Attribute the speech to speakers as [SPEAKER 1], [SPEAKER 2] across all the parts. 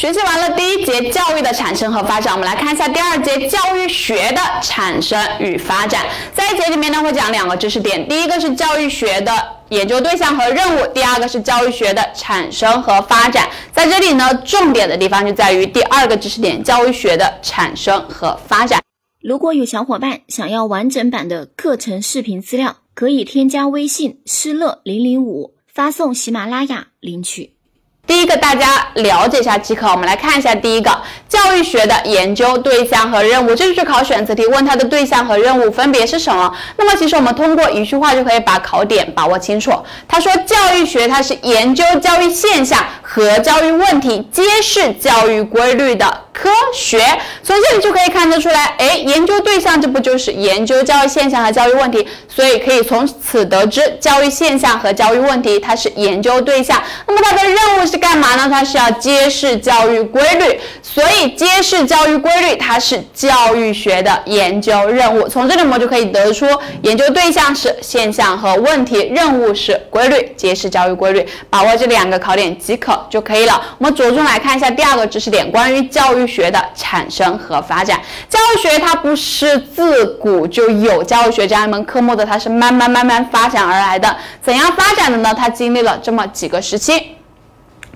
[SPEAKER 1] 学习完了第一节教育的产生和发展，我们来看一下第二节教育学的产生与发展。在一节里面呢，会讲两个知识点，第一个是教育学的研究对象和任务，第二个是教育学的产生和发展。在这里呢，重点的地方就在于第二个知识点，教育学的产生和发展。
[SPEAKER 2] 如果有小伙伴想要完整版的课程视频资料，可以添加微信施乐零零五，发送喜马拉雅领取。
[SPEAKER 1] 第一个，大家了解一下即可。我们来看一下第一个教育学的研究对象和任务，这就是考选择题，问它的对象和任务分别是什么。那么其实我们通过一句话就可以把考点把握清楚。他说，教育学它是研究教育现象和教育问题，揭示教育规律的。科学从这里就可以看得出来，哎，研究对象这不就是研究教育现象和教育问题？所以可以从此得知，教育现象和教育问题它是研究对象。那么它的任务是干嘛呢？它是要揭示教育规律。所以揭示教育规律，它是教育学的研究任务。从这里我们就可以得出，研究对象是现象和问题，任务是规律，揭示教育规律。把握这两个考点即可就可以了。我们着重来看一下第二个知识点，关于教育。学的产生和发展，教育学它不是自古就有教育学这样一门科目的，它是慢慢慢慢发展而来的。怎样发展的呢？它经历了这么几个时期：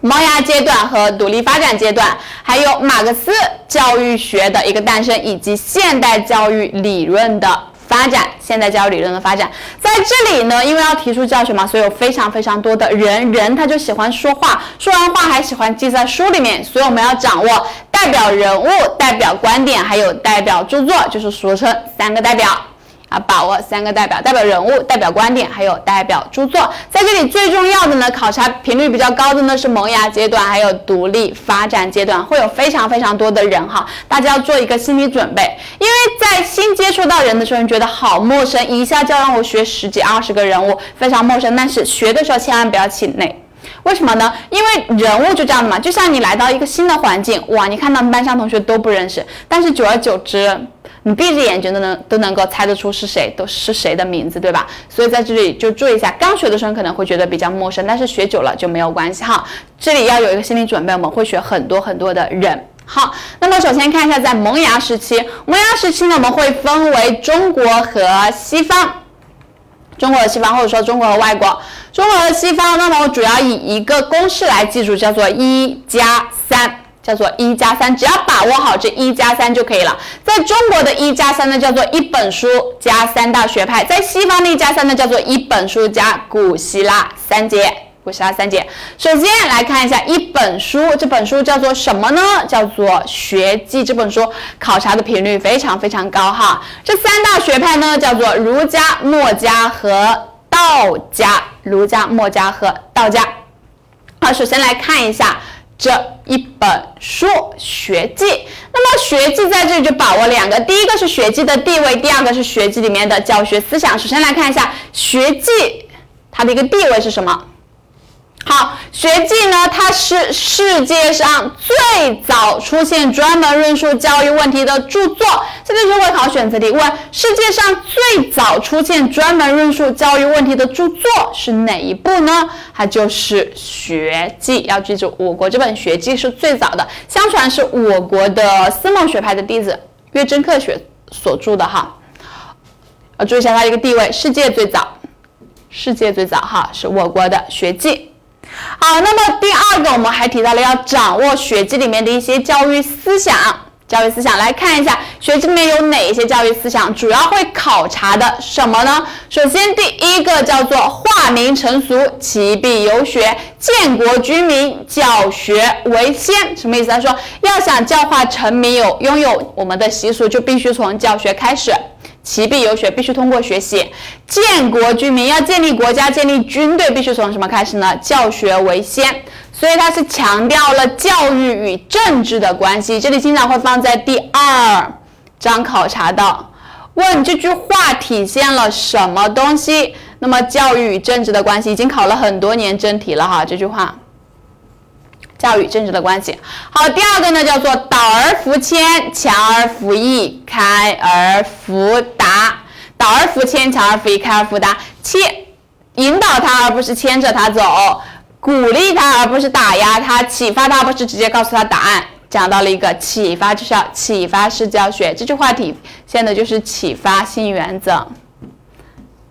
[SPEAKER 1] 萌芽阶段和独立发展阶段，还有马克思教育学的一个诞生，以及现代教育理论的。发展现代教育理论的发展，在这里呢，因为要提出教学嘛，所以有非常非常多的人，人他就喜欢说话，说完话还喜欢记在书里面，所以我们要掌握代表人物、代表观点，还有代表著作，就是俗称三个代表。啊，把握三个代表：代表人物、代表观点，还有代表著作。在这里最重要的呢，考察频率比较高的呢是萌芽阶段，还有独立发展阶段，会有非常非常多的人哈。大家要做一个心理准备，因为在新接触到人的时候，你觉得好陌生，一下就要让我学十几二十个人物，非常陌生。但是学的时候千万不要气馁，为什么呢？因为人物就这样的嘛，就像你来到一个新的环境，哇，你看到班上同学都不认识，但是久而久之。你闭着眼睛都能都能够猜得出是谁，都是谁的名字，对吧？所以在这里就注意一下，刚学的时候可能会觉得比较陌生，但是学久了就没有关系哈。这里要有一个心理准备，我们会学很多很多的人。好，那么首先看一下在萌芽时期，萌芽时期呢，我们会分为中国和西方，中国的西方，或者说中国和外国，中国的西方。那么我主要以一个公式来记住，叫做一加三。叫做一加三，只要把握好这一加三就可以了。在中国的一加三呢，叫做一本书加三大学派；在西方的一加三呢，叫做一本书加古希腊三杰。古希腊三节。首先来看一下一本书，这本书叫做什么呢？叫做《学记》。这本书考察的频率非常非常高哈。这三大学派呢，叫做儒家、墨家和道家。儒家、墨家和道家。好，首先来看一下。这一本书《学记》，那么《学记》在这里就把握两个，第一个是《学记》的地位，第二个是《学记》里面的教学思想。首先来看一下《学记》，它的一个地位是什么？好，《学记》呢，它是世界上最早出现专门论述教育问题的著作。这个就会考选择题，问世界上最早出现专门论述教育问题的著作是哪一部呢？它就是《学记》。要记住，我国这本《学记》是最早的，相传是我国的思梦学派的弟子岳真客学所著的哈。要注意一下它一个地位，世界最早，世界最早哈，是我国的《学记》。好，那么第二个，我们还提到了要掌握《学记》里面的一些教育思想。教育思想来看一下，《学记》里面有哪一些教育思想？主要会考察的什么呢？首先，第一个叫做化民成俗，其必有学，建国居民，教学为先。什么意思？他说，要想教化臣民有拥有我们的习俗，就必须从教学开始。其必有学，必须通过学习；建国居民要建立国家、建立军队，必须从什么开始呢？教学为先。所以它是强调了教育与政治的关系。这里经常会放在第二章考察的。问这句话体现了什么东西？那么教育与政治的关系已经考了很多年真题了哈。这句话。教育政治的关系。好，第二个呢叫做导而扶牵，强而扶益，开而扶达。导而扶牵，强而扶益，开而扶达。七引导他，而不是牵着他走；鼓励他而不是打压他，启发他而不是直接告诉他答案。讲到了一个启发，就是要启发式教学。这句话体现的就是启发性原则。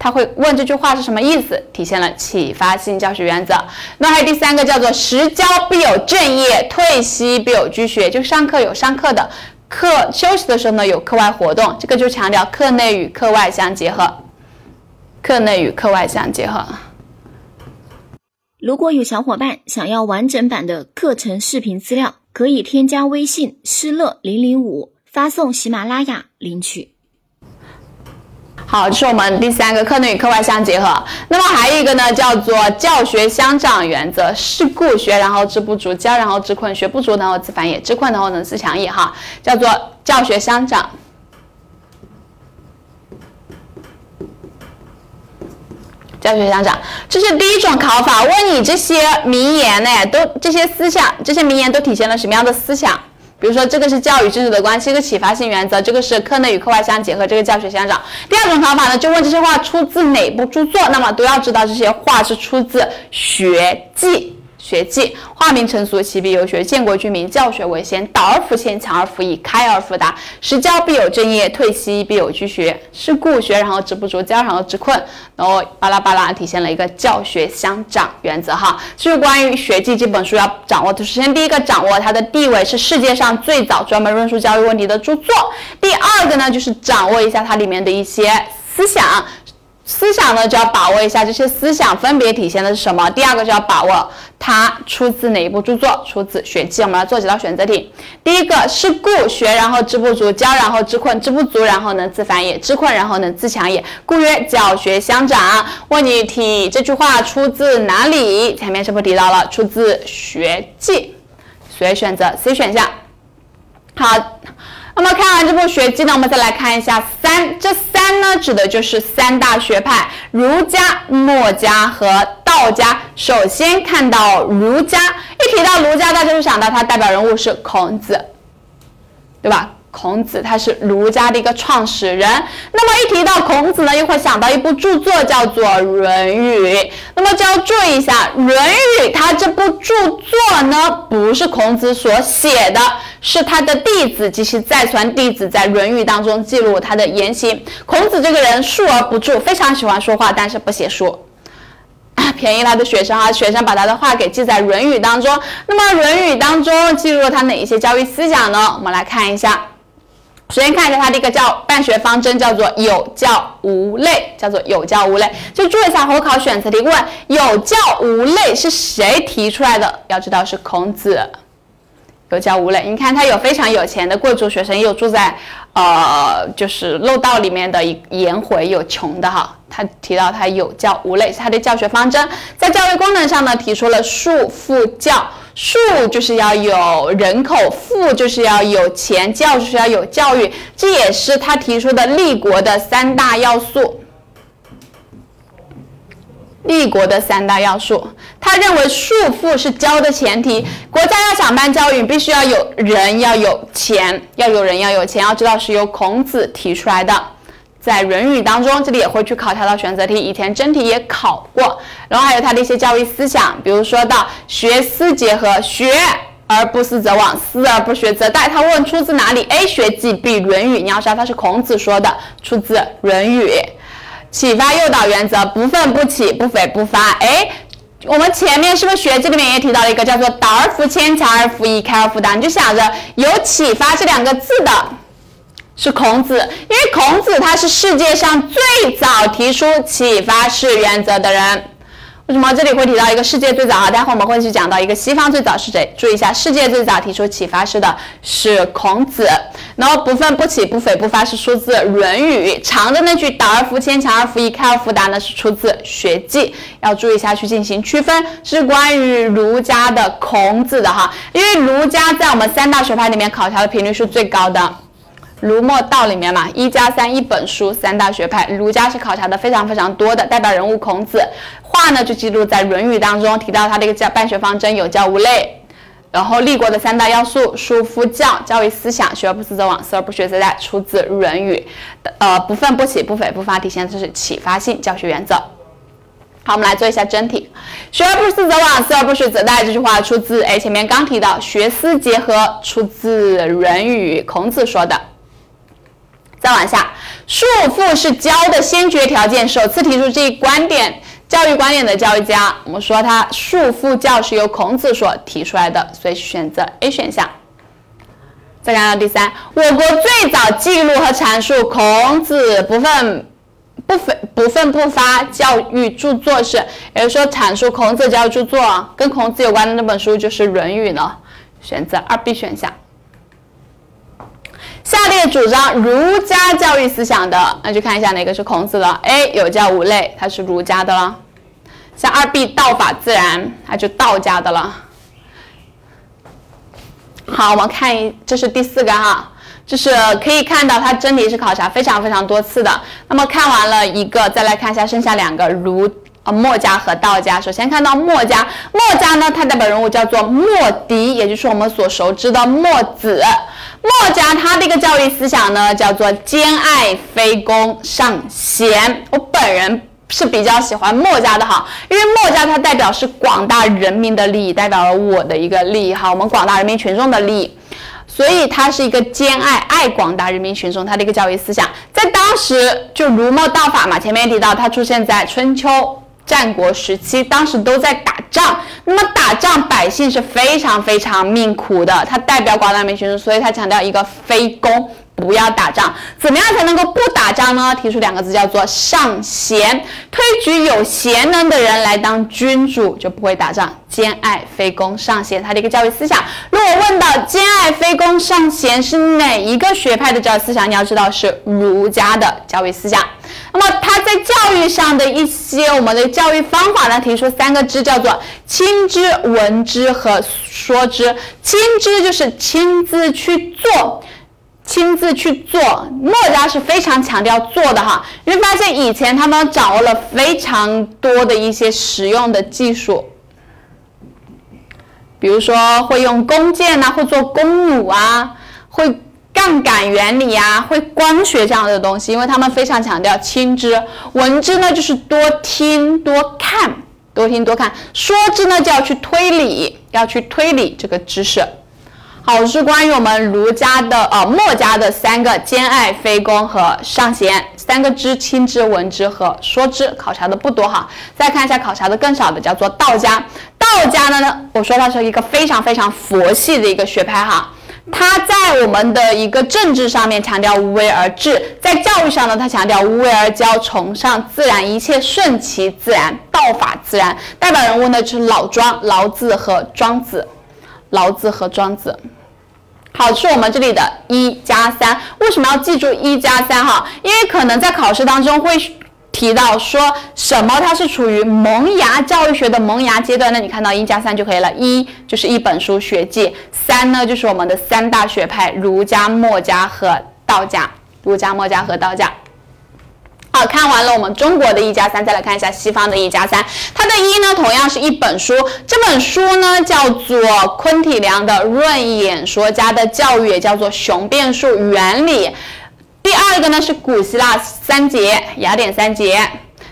[SPEAKER 1] 他会问这句话是什么意思，体现了启发性教学原则。那还有第三个叫做实教必有正业，退息必有居学，就上课有上课的课，休息的时候呢有课外活动，这个就强调课内与课外相结合，课内与课外相结合。
[SPEAKER 2] 如果有小伙伴想要完整版的课程视频资料。可以添加微信施乐零零五，发送喜马拉雅领取。
[SPEAKER 1] 好，这是我们第三个课内与课外相结合。那么还有一个呢，叫做教学相长原则：是故学，然后知不足；教，然后知困；学不足，然后自反也；知困，然后能自强也。哈，叫做教学相长。教学相长，这是第一种考法，问你这些名言呢，都这些思想，这些名言都体现了什么样的思想？比如说，这个是教与知识的关系，一个启发性原则，这个是课内与课外相结合，这个教学相长。第二种方法呢，就问这些话出自哪部著作？那么都要知道这些话是出自《学记》。学记，化名成俗，其必有学。建国君民，教学为先。导而弗先，强而弗易，开而弗达。实教必有正业，退息必有居学。是故学，然后知不足；教，然后知困。然后巴拉巴拉，体现了一个教学相长原则。哈，这是关于《学记》这本书要掌握的。首先，第一个掌握它的地位是世界上最早专门论述教育问题的著作。第二个呢，就是掌握一下它里面的一些思想。思想呢，就要把握一下这些思想分别体现的是什么。第二个就要把握它出自哪一部著作，出自《学记》。我们来做几道选择题。第一个是故学，然后知不足；教，然后知困；知不足，然后能自反也；知困，然后能自强也。故曰教学相长。问你题，这句话出自哪里？前面是不是提到了出自《学记》？所以选择 C 选项。好。那么看完这部《学记》呢，我们再来看一下三，这三呢指的就是三大学派：儒家、墨家和道家。首先看到儒家，一提到儒家，大家就想到他代表人物是孔子，对吧？孔子他是儒家的一个创始人，那么一提到孔子呢，又会想到一部著作叫做《论语》。那么就要注意一下，《论语》它这部著作呢，不是孔子所写的，是他的弟子及其再传弟子在《论语》当中记录他的言行。孔子这个人述而不著，非常喜欢说话，但是不写书，便宜他的学生啊，学生把他的话给记在《论语》当中。那么《论语》当中记录了他哪一些教育思想呢？我们来看一下。首先看一下它的一个叫办学方针，叫做有教无类，叫做有教无类。就注意一下火考选择题，问有教无类是谁提出来的？要知道是孔子。有教无类，你看他有非常有钱的贵族学生，也有住在呃就是陋道里面的一颜回，有穷的哈。他提到他有教无类是他的教学方针，在教育功能上呢，提出了数富教。数就是要有人口，富就是要有钱，教就是要有教育，这也是他提出的立国的三大要素。立国的三大要素，他认为束缚是教的前提，国家要想办教育，必须要有人，要有钱，要有人，要有钱。要知道是由孔子提出来的，在《论语》当中，这里也会去考他的选择题，以前真题也考过。然后还有他的一些教育思想，比如说到学思结合，学而不思则罔，思而不学则殆。他问出自哪里？A《学记》B《论语》。你要知道他是孔子说的，出自《论语》。启发诱导原则，不愤不启，不悱不发。哎，我们前面是不是学这里面也提到了一个叫做导而弗牵，强而弗抑，开而复达？你就想着有启发这两个字的是孔子，因为孔子他是世界上最早提出启发式原则的人。为什么这里会提到一个世界最早啊？待会我们会去讲到一个西方最早是谁？注意一下，世界最早提出启发式的是孔子。然后不愤不启，不悱不发是出自《论语》，长的那句导而弗谦，强而弗易，开而弗达呢是出自《学记》。要注意一下去进行区分，是关于儒家的孔子的哈，因为儒家在我们三大学派里面考察的频率是最高的。儒墨道里面嘛，一加三一本书，三大学派，儒家是考察的非常非常多的，代表人物孔子，话呢就记录在《论语》当中，提到他的一个教办学方针有教无类，然后立国的三大要素，书夫教，教育思想，学而不思则罔，思而不学则殆，出自《论语》，呃，不愤不启，不悱不发，体现的是启发性教学原则。好，我们来做一下真题。学而不思则罔，思而不学则殆。这句话出自哎，前面刚提到学思结合，出自《论语》，孔子说的。再往下，束缚是教的先决条件。首次提出这一观点，教育观点的教育家，我们说他束缚教是由孔子所提出来的，所以选择 A 选项。再看到第三，我国最早记录和阐述孔子不愤。不愤不愤不发教育著作是，也就是说阐述孔子教育著作跟孔子有关的那本书就是《论语》呢，选择二 B 选项。下列主张儒家教育思想的，那就看一下哪个是孔子的。A 有教无类，它是儒家的了。像二 B 道法自然，它就道家的了。好，我们看一，这是第四个哈。就是可以看到，它真题是考察非常非常多次的。那么看完了一个，再来看一下剩下两个，儒啊墨家和道家。首先看到墨家，墨家呢，它代表人物叫做墨翟，也就是我们所熟知的墨子。墨家他的一个教育思想呢，叫做兼爱非攻尚贤。我本人是比较喜欢墨家的哈，因为墨家它代表是广大人民的利益，代表了我的一个利益哈，我们广大人民群众的利益。所以它是一个兼爱爱广大人民群众，它的一个教育思想，在当时就儒墨道法嘛，前面提到它出现在春秋战国时期，当时都在打仗，那么打仗百姓是非常非常命苦的，他代表广大人民群众，所以他强调一个非攻。不要打仗，怎么样才能够不打仗呢？提出两个字叫做尚贤，推举有贤能的人来当君主，就不会打仗。兼爱非攻尚贤，他的一个教育思想。如果问到兼爱非攻尚贤是哪一个学派的教育思想，你要知道是儒家的教育思想。那么他在教育上的一些我们的教育方法呢，提出三个知，叫做亲之、闻之和说之。亲之就是亲自去做。亲自去做，墨家是非常强调做的哈。你会发现以前他们掌握了非常多的一些实用的技术，比如说会用弓箭呐，会做弓弩啊，会杠杆原理啊，会光学这样的东西，因为他们非常强调亲知。闻之呢就是多听多看，多听多看。说之呢就要去推理，要去推理这个知识。好，是关于我们儒家的呃墨家的三个兼爱非攻和尚贤三个知亲知闻知和说知考察的不多哈，再看一下考察的更少的叫做道家。道家呢呢，我说它是一个非常非常佛系的一个学派哈，它在我们的一个政治上面强调无为而治，在教育上呢，它强调无为而教，崇尚自然，一切顺其自然，道法自然。代表人物呢就是老庄、老子和庄子。老子和庄子，好，是我们这里的一加三。为什么要记住一加三？哈，因为可能在考试当中会提到说什么，它是处于萌芽教育学的萌芽阶段。那你看到一加三就可以了。一就是一本书《学记》，三呢就是我们的三大学派：儒家、墨家和道家。儒家、墨家和道家。好看完了我们中国的一加三，再来看一下西方的一加三。它的一呢，同样是一本书，这本书呢叫做昆体良的《论演说家的教育》，也叫做雄辩术原理。第二个呢是古希腊三杰，雅典三杰，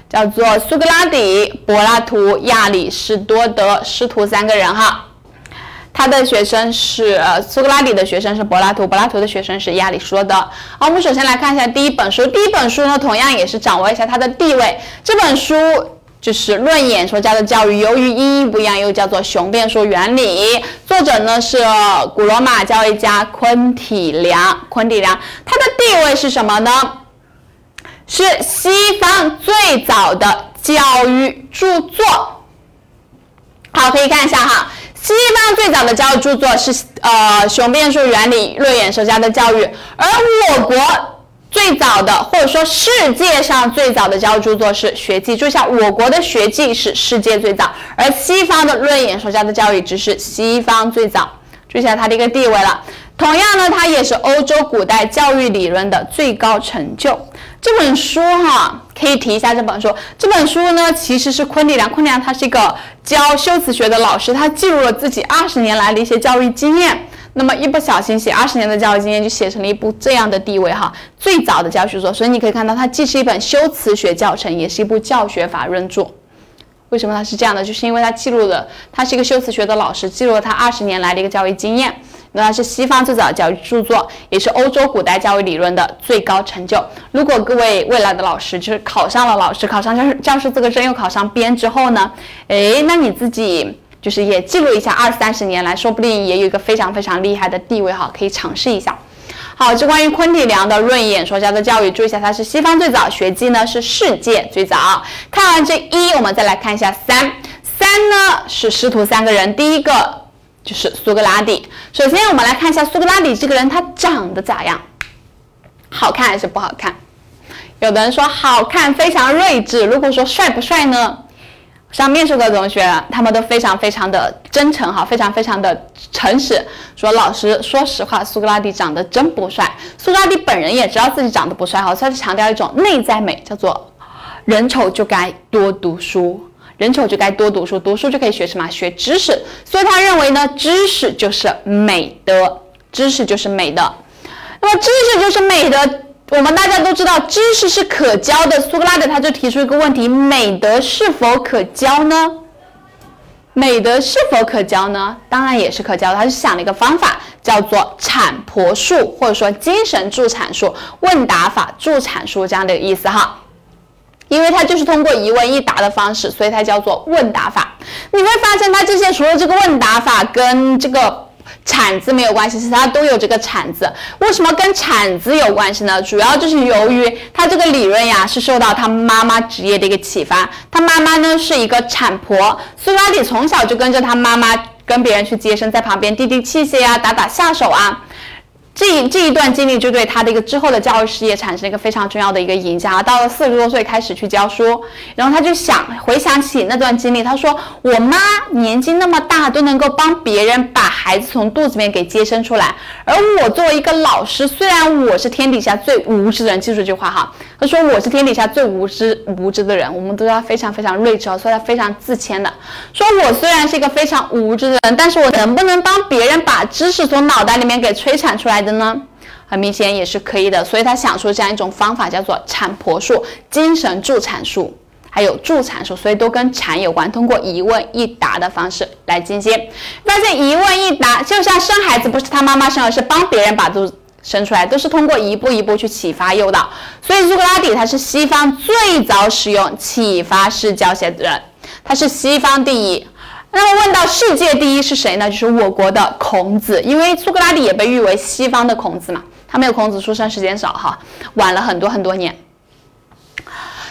[SPEAKER 1] 叫做苏格拉底、柏拉图、亚里士多德师徒三个人哈。他的学生是呃苏格拉底的学生是柏拉图，柏拉图的学生是亚里士多德。好，我们首先来看一下第一本书。第一本书呢，同样也是掌握一下它的地位。这本书就是《论演说家的教育》，由于音译不一样，又叫做《雄辩说原理》。作者呢是古罗马教育家昆体良。昆体良，他的地位是什么呢？是西方最早的教育著作。好，可以看一下哈。西方最早的教育著作是呃《雄辩术原理》《论演说家的教育》，而我国最早的或者说世界上最早的教育著作是《学记》。注意一下，我国的《学记》是世界最早，而西方的《论演说家的教育》只是西方最早。注意下它的一个地位了。同样呢，它也是欧洲古代教育理论的最高成就。这本书哈，可以提一下这本书。这本书呢，其实是昆体良。昆体良他是一个教修辞学的老师，他记录了自己二十年来的一些教育经验。那么一不小心写二十年的教育经验，就写成了一部这样的地位哈，最早的教学作。所以你可以看到，它既是一本修辞学教程，也是一部教学法论著。为什么他是这样的？就是因为他记录了，他是一个修辞学的老师，记录了他二十年来的一个教育经验。那它是西方最早的教育著作，也是欧洲古代教育理论的最高成就。如果各位未来的老师就是考上了老师，考上教师教师资格证，又考上编之后呢，哎，那你自己就是也记录一下二三十年来，说不定也有一个非常非常厉害的地位哈，可以尝试一下。好，这关于昆体良的《论演说家的教育》，注意一下，它是西方最早，学记呢是世界最早。看完这一，我们再来看一下三。三呢是师徒三个人，第一个。就是苏格拉底。首先，我们来看一下苏格拉底这个人，他长得咋样？好看还是不好看？有的人说好看，非常睿智。如果说帅不帅呢？上面试的同学，他们都非常非常的真诚哈，非常非常的诚实。说老师，说实话，苏格拉底长得真不帅。苏格拉底本人也知道自己长得不帅哈，所以他强调一种内在美，叫做人丑就该多读书。人丑就该多读书，读书就可以学什么？学知识。所以他认为呢，知识就是美德，知识就是美德。那么知识就是美德，我们大家都知道，知识是可教的。苏格拉底他就提出一个问题：美德是否可教呢？美德是否可教呢？当然也是可教的。他是想了一个方法，叫做产婆术，或者说精神助产术、问答法助产术这样的意思哈。因为它就是通过一问一答的方式，所以它叫做问答法。你会发现，它这些除了这个问答法跟这个铲子没有关系，其他都有这个铲子。为什么跟铲子有关系呢？主要就是由于他这个理论呀，是受到他妈妈职业的一个启发。他妈妈呢是一个产婆，苏拉里从小就跟着他妈妈跟别人去接生，在旁边递递器械呀，打打下手啊。这一这一段经历就对他的一个之后的教育事业产生一个非常重要的一个影响啊！到了四十多岁开始去教书，然后他就想回想起那段经历，他说：“我妈年纪那么大都能够帮别人把孩子从肚子里面给接生出来，而我作为一个老师，虽然我是天底下最无知的人，记住这句话哈。”他说：“我是天底下最无知无知的人。”我们都要非常非常睿智，所以他非常自谦的说：“我虽然是一个非常无知的人，但是我能不能帮别人把知识从脑袋里面给催产出来？”的呢，很明显也是可以的，所以他想出这样一种方法，叫做产婆术、精神助产术，还有助产术，所以都跟产有关。通过一问一答的方式来进行，发现一问一答就像生孩子，不是他妈妈生，而是帮别人把肚子生出来，都是通过一步一步去启发诱导。所以苏格拉底他是西方最早使用启发式教学的人，他是西方第一。那么问到世界第一是谁呢？就是我国的孔子，因为苏格拉底也被誉为西方的孔子嘛，他没有孔子出生时间少哈，晚了很多很多年。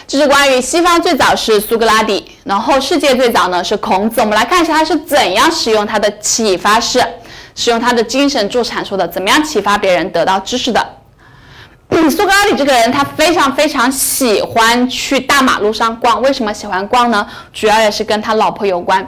[SPEAKER 1] 这是关于西方最早是苏格拉底，然后世界最早呢是孔子。我们来看一下他是怎样使用他的启发式，使用他的精神助产术的，怎么样启发别人得到知识的。苏格拉底这个人他非常非常喜欢去大马路上逛，为什么喜欢逛呢？主要也是跟他老婆有关。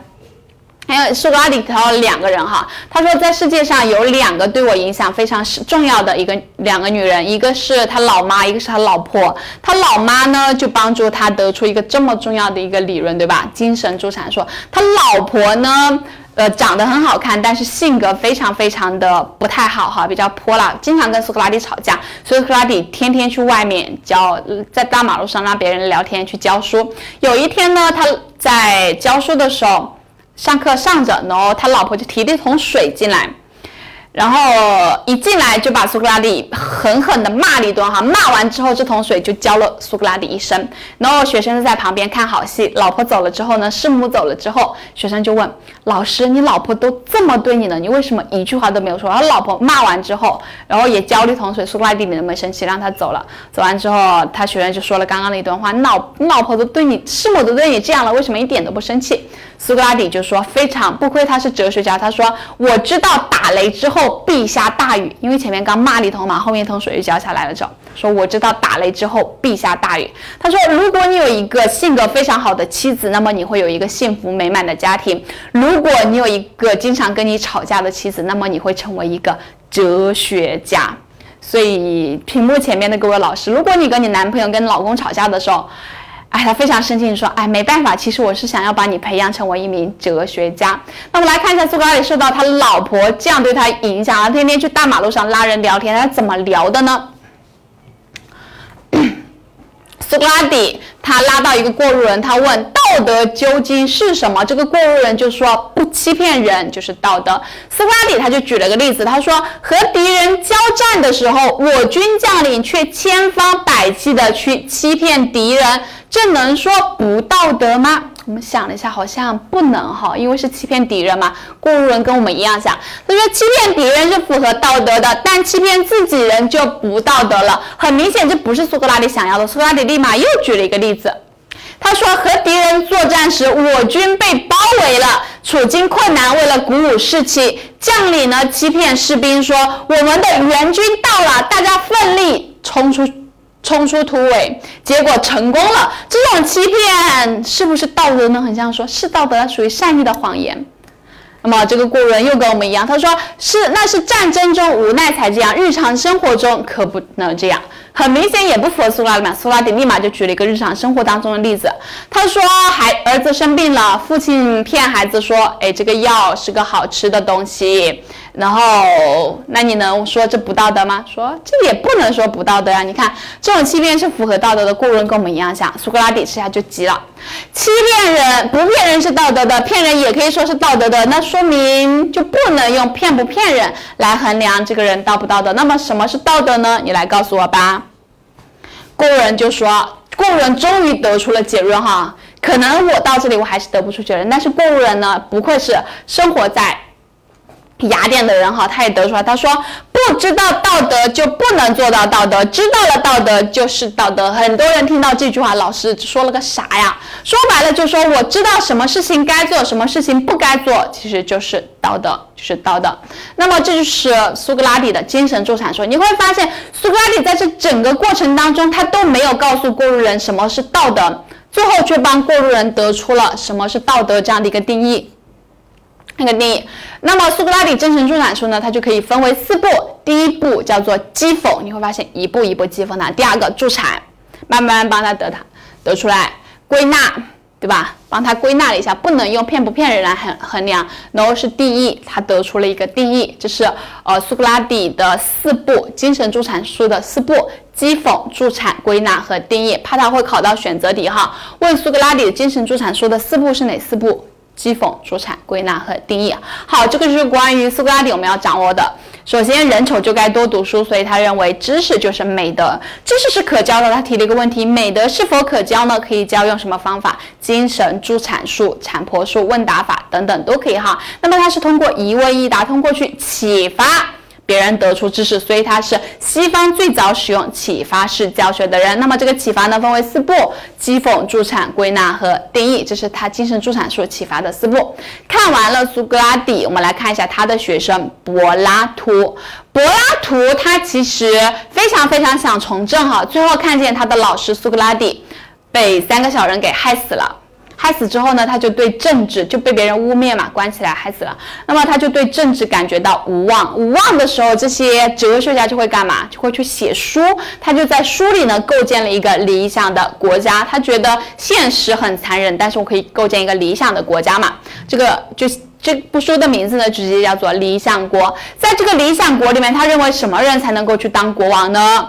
[SPEAKER 1] 还有苏格拉底提到两个人哈，他说在世界上有两个对我影响非常重要的一个两个女人，一个是他老妈，一个是他老婆。他老妈呢就帮助他得出一个这么重要的一个理论，对吧？精神助产术。他老婆呢，呃，长得很好看，但是性格非常非常的不太好哈，比较泼辣，经常跟苏格拉底吵架。所以苏格拉底天天去外面教，在大马路上让别人聊天去教书。有一天呢，他在教书的时候。上课上着，然后他老婆就提了一桶水进来。然后一进来就把苏格拉底狠狠地骂了一顿哈，骂完之后这桶水就浇了苏格拉底一身。然后学生就在旁边看好戏，老婆走了之后呢，师母走了之后，学生就问老师：“你老婆都这么对你了，你为什么一句话都没有说？”然后老婆骂完之后，然后也浇了一桶水，苏格拉底你都没生气，让他走了。走完之后，他学员就说了刚刚那一段话：“你老你老婆都对你，师母都对你这样了，为什么一点都不生气？”苏格拉底就说：“非常不亏他是哲学家，他说我知道打雷之后。”必下大雨，因为前面刚骂了一桶嘛，后面一桶水就浇下来了。之后说我知道打雷之后必下大雨。他说，如果你有一个性格非常好的妻子，那么你会有一个幸福美满的家庭；如如果你有一个经常跟你吵架的妻子，那么你会成为一个哲学家。所以屏幕前面的各位老师，如果你跟你男朋友、跟老公吵架的时候，哎，他非常生气，说：“哎，没办法，其实我是想要把你培养成为一名哲学家。”那我们来看一下苏格拉底受到他老婆这样对他影响，他天天去大马路上拉人聊天，他怎么聊的呢？苏格拉底他拉到一个过路人，他问道德究竟是什么？这个过路人就说不欺骗人就是道德。苏格拉底他就举了个例子，他说和敌人交战的时候，我军将领却千方百计的去欺骗敌人，这能说不道德吗？我们想了一下，好像不能哈，因为是欺骗敌人嘛。过路人跟我们一样想，他说欺骗敌人是符合道德的，但欺骗自己人就不道德了。很明显，这不是苏格拉底想要的。苏格拉底立马又举了一个例子，他说和敌人作战时，我军被包围了，处境困难，为了鼓舞士气，将领呢欺骗士兵说我们的援军到了，大家奋力冲出。冲出突围，结果成功了。这种欺骗是不是道德呢？很像说是道德，属于善意的谎言。那么这个过人又跟我们一样，他说是那是战争中无奈才这样，日常生活中可不能这样。很明显也不符合苏拉底嘛。苏拉底立马就举了一个日常生活当中的例子，他说孩儿子生病了，父亲骗孩子说，哎，这个药是个好吃的东西。然后，那你能说这不道德吗？说这也不能说不道德啊！你看这种欺骗是符合道德的。过人跟我们一样想，苏格拉底这下就急了：欺骗人不骗人是道德的，骗人也可以说是道德的，那说明就不能用骗不骗人来衡量这个人道不道德。那么什么是道德呢？你来告诉我吧。过人就说，过人终于得出了结论哈。可能我到这里我还是得不出结论，但是过路人呢，不愧是生活在。雅典的人哈，他也得出来，他说不知道道德就不能做到道德，知道了道德就是道德。很多人听到这句话，老师说了个啥呀？说白了就说我知道什么事情该做，什么事情不该做，其实就是道德，就是道德。那么这就是苏格拉底的精神助产说。你会发现，苏格拉底在这整个过程当中，他都没有告诉过路人什么是道德，最后却帮过路人得出了什么是道德这样的一个定义。那个定义，那么苏格拉底精神助产术呢，它就可以分为四步。第一步叫做讥讽，你会发现一步一步讥讽它。第二个助产，慢慢帮他得他得出来归纳，对吧？帮他归纳了一下，不能用骗不骗人来衡衡量。然后是定义，他得出了一个定义，这是呃苏格拉底的四步精神助产术的四步：讥讽、助产、归纳和定义。怕他会考到选择题哈，问苏格拉底的精神助产术的四步是哪四步？讥讽、助产、归纳和定义。好，这个就是关于苏格拉底我们要掌握的。首先，人丑就该多读书，所以他认为知识就是美德，知识是可教的。他提了一个问题：美德是否可教呢？可以教，用什么方法？精神助产术、产婆术、问答法等等都可以哈。那么他是通过一问一答，通过去启发。别人得出知识，所以他是西方最早使用启发式教学的人。那么这个启发呢，分为四步：讥讽、助产、归纳和定义。这是他精神助产术启发的四步。看完了苏格拉底，我们来看一下他的学生柏拉图。柏拉图他其实非常非常想从政哈，最后看见他的老师苏格拉底被三个小人给害死了。害死之后呢，他就对政治就被别人污蔑嘛，关起来害死了。那么他就对政治感觉到无望，无望的时候，这些哲学家就会干嘛？就会去写书。他就在书里呢，构建了一个理想的国家。他觉得现实很残忍，但是我可以构建一个理想的国家嘛。这个就这部书的名字呢，直接叫做《理想国》。在这个理想国里面，他认为什么人才能够去当国王呢？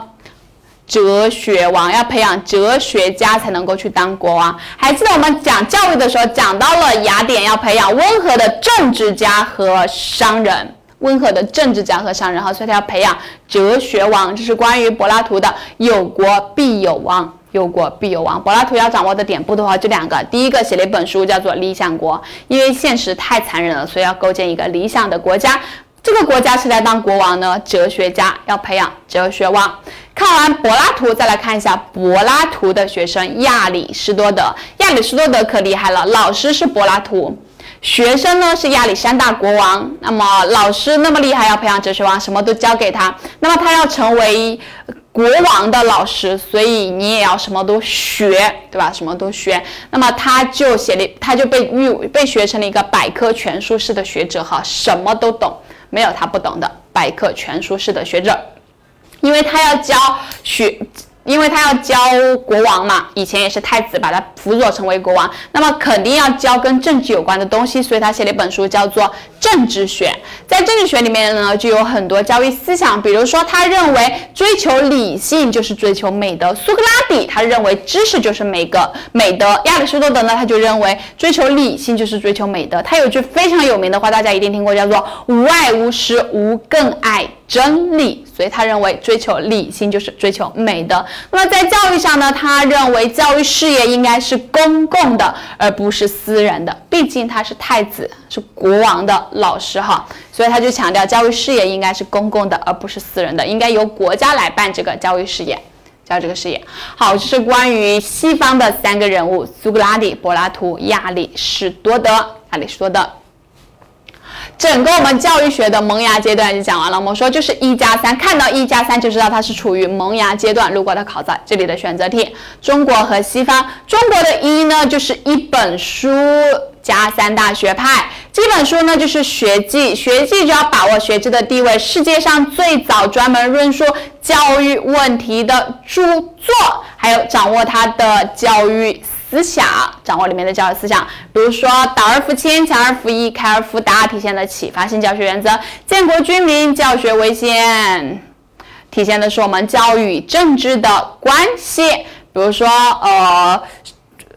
[SPEAKER 1] 哲学王要培养哲学家才能够去当国王。还记得我们讲教育的时候讲到了雅典要培养温和的政治家和商人，温和的政治家和商人哈，所以他要培养哲学王。这是关于柏拉图的“有国必有王”，有国必有王。柏拉图要掌握的点不多哈，就两个。第一个写了一本书叫做《理想国》，因为现实太残忍了，所以要构建一个理想的国家。这个国家是在当国王呢？哲学家要培养哲学王。看完柏拉图，再来看一下柏拉图的学生亚里士多德。亚里士多德可厉害了，老师是柏拉图，学生呢是亚历山大国王。那么老师那么厉害，要培养哲学王，什么都教给他。那么他要成为国王的老师，所以你也要什么都学，对吧？什么都学。那么他就写了，他就被誉被学成了一个百科全书式的学者，哈，什么都懂。没有他不懂的百科全书式的学者，因为他要教学，因为他要教国王嘛，以前也是太子把他辅佐成为国王，那么肯定要教跟政治有关的东西，所以他写了一本书叫做《政治学》。在政治学里面呢，就有很多教育思想，比如说他认为追求理性就是追求美德。苏格拉底他认为知识就是美德，美德。亚里士多德呢，他就认为追求理性就是追求美德。他有句非常有名的话，大家一定听过，叫做 “无爱无师，无更爱”。真理，所以他认为追求理性就是追求美德。那么在教育上呢，他认为教育事业应该是公共的，而不是私人的。毕竟他是太子，是国王的老师哈，所以他就强调教育事业应该是公共的，而不是私人的，应该由国家来办这个教育事业，教这个事业。好，这是关于西方的三个人物：苏格拉底、柏拉图、亚里士多德。亚里士多德。整个我们教育学的萌芽阶段就讲完了。我们说就是一加三，看到一加三就知道它是处于萌芽阶段。如果它考在这里的选择题，中国和西方，中国的一呢就是一本书加三大学派。这本书呢就是学记，学记就要把握学制的地位，世界上最早专门论述教育问题的著作，还有掌握它的教育。思想掌握里面的教育思想，比如说导而复谦、强而复义、开而复达，体现的启发性教学原则；建国军民、教学为先，体现的是我们教育政治的关系。比如说，呃，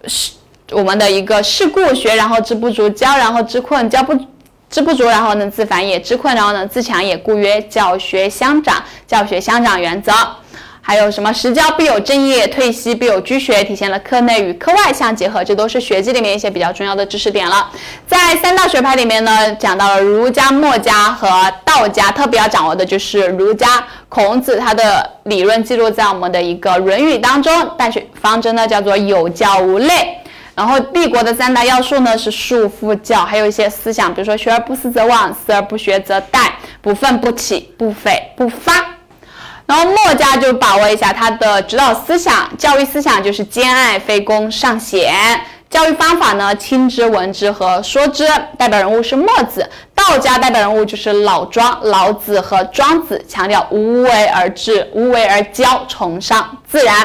[SPEAKER 1] 是我们的一个事故学，然后知不足，教然后知困，教不知不足，然后能自反也，知困然后能自强也，故曰教学相长，教学相长原则。还有什么实教必有正业，退息必有居学，体现了课内与课外相结合，这都是学记里面一些比较重要的知识点了。在三大学派里面呢，讲到了儒家、墨家和道家，特别要掌握的就是儒家。孔子他的理论记录在我们的一个《论语》当中，但是方针呢叫做有教无类。然后帝国的三大要素呢是束缚教，还有一些思想，比如说学而不思则罔，思而不学则殆，不愤不启，不悱不发。然后墨家就把握一下他的指导思想，教育思想就是兼爱非攻尚贤。教育方法呢，亲之闻之和说之。代表人物是墨子。道家代表人物就是老庄、老子和庄子，强调无为而治、无为而教，崇尚自然。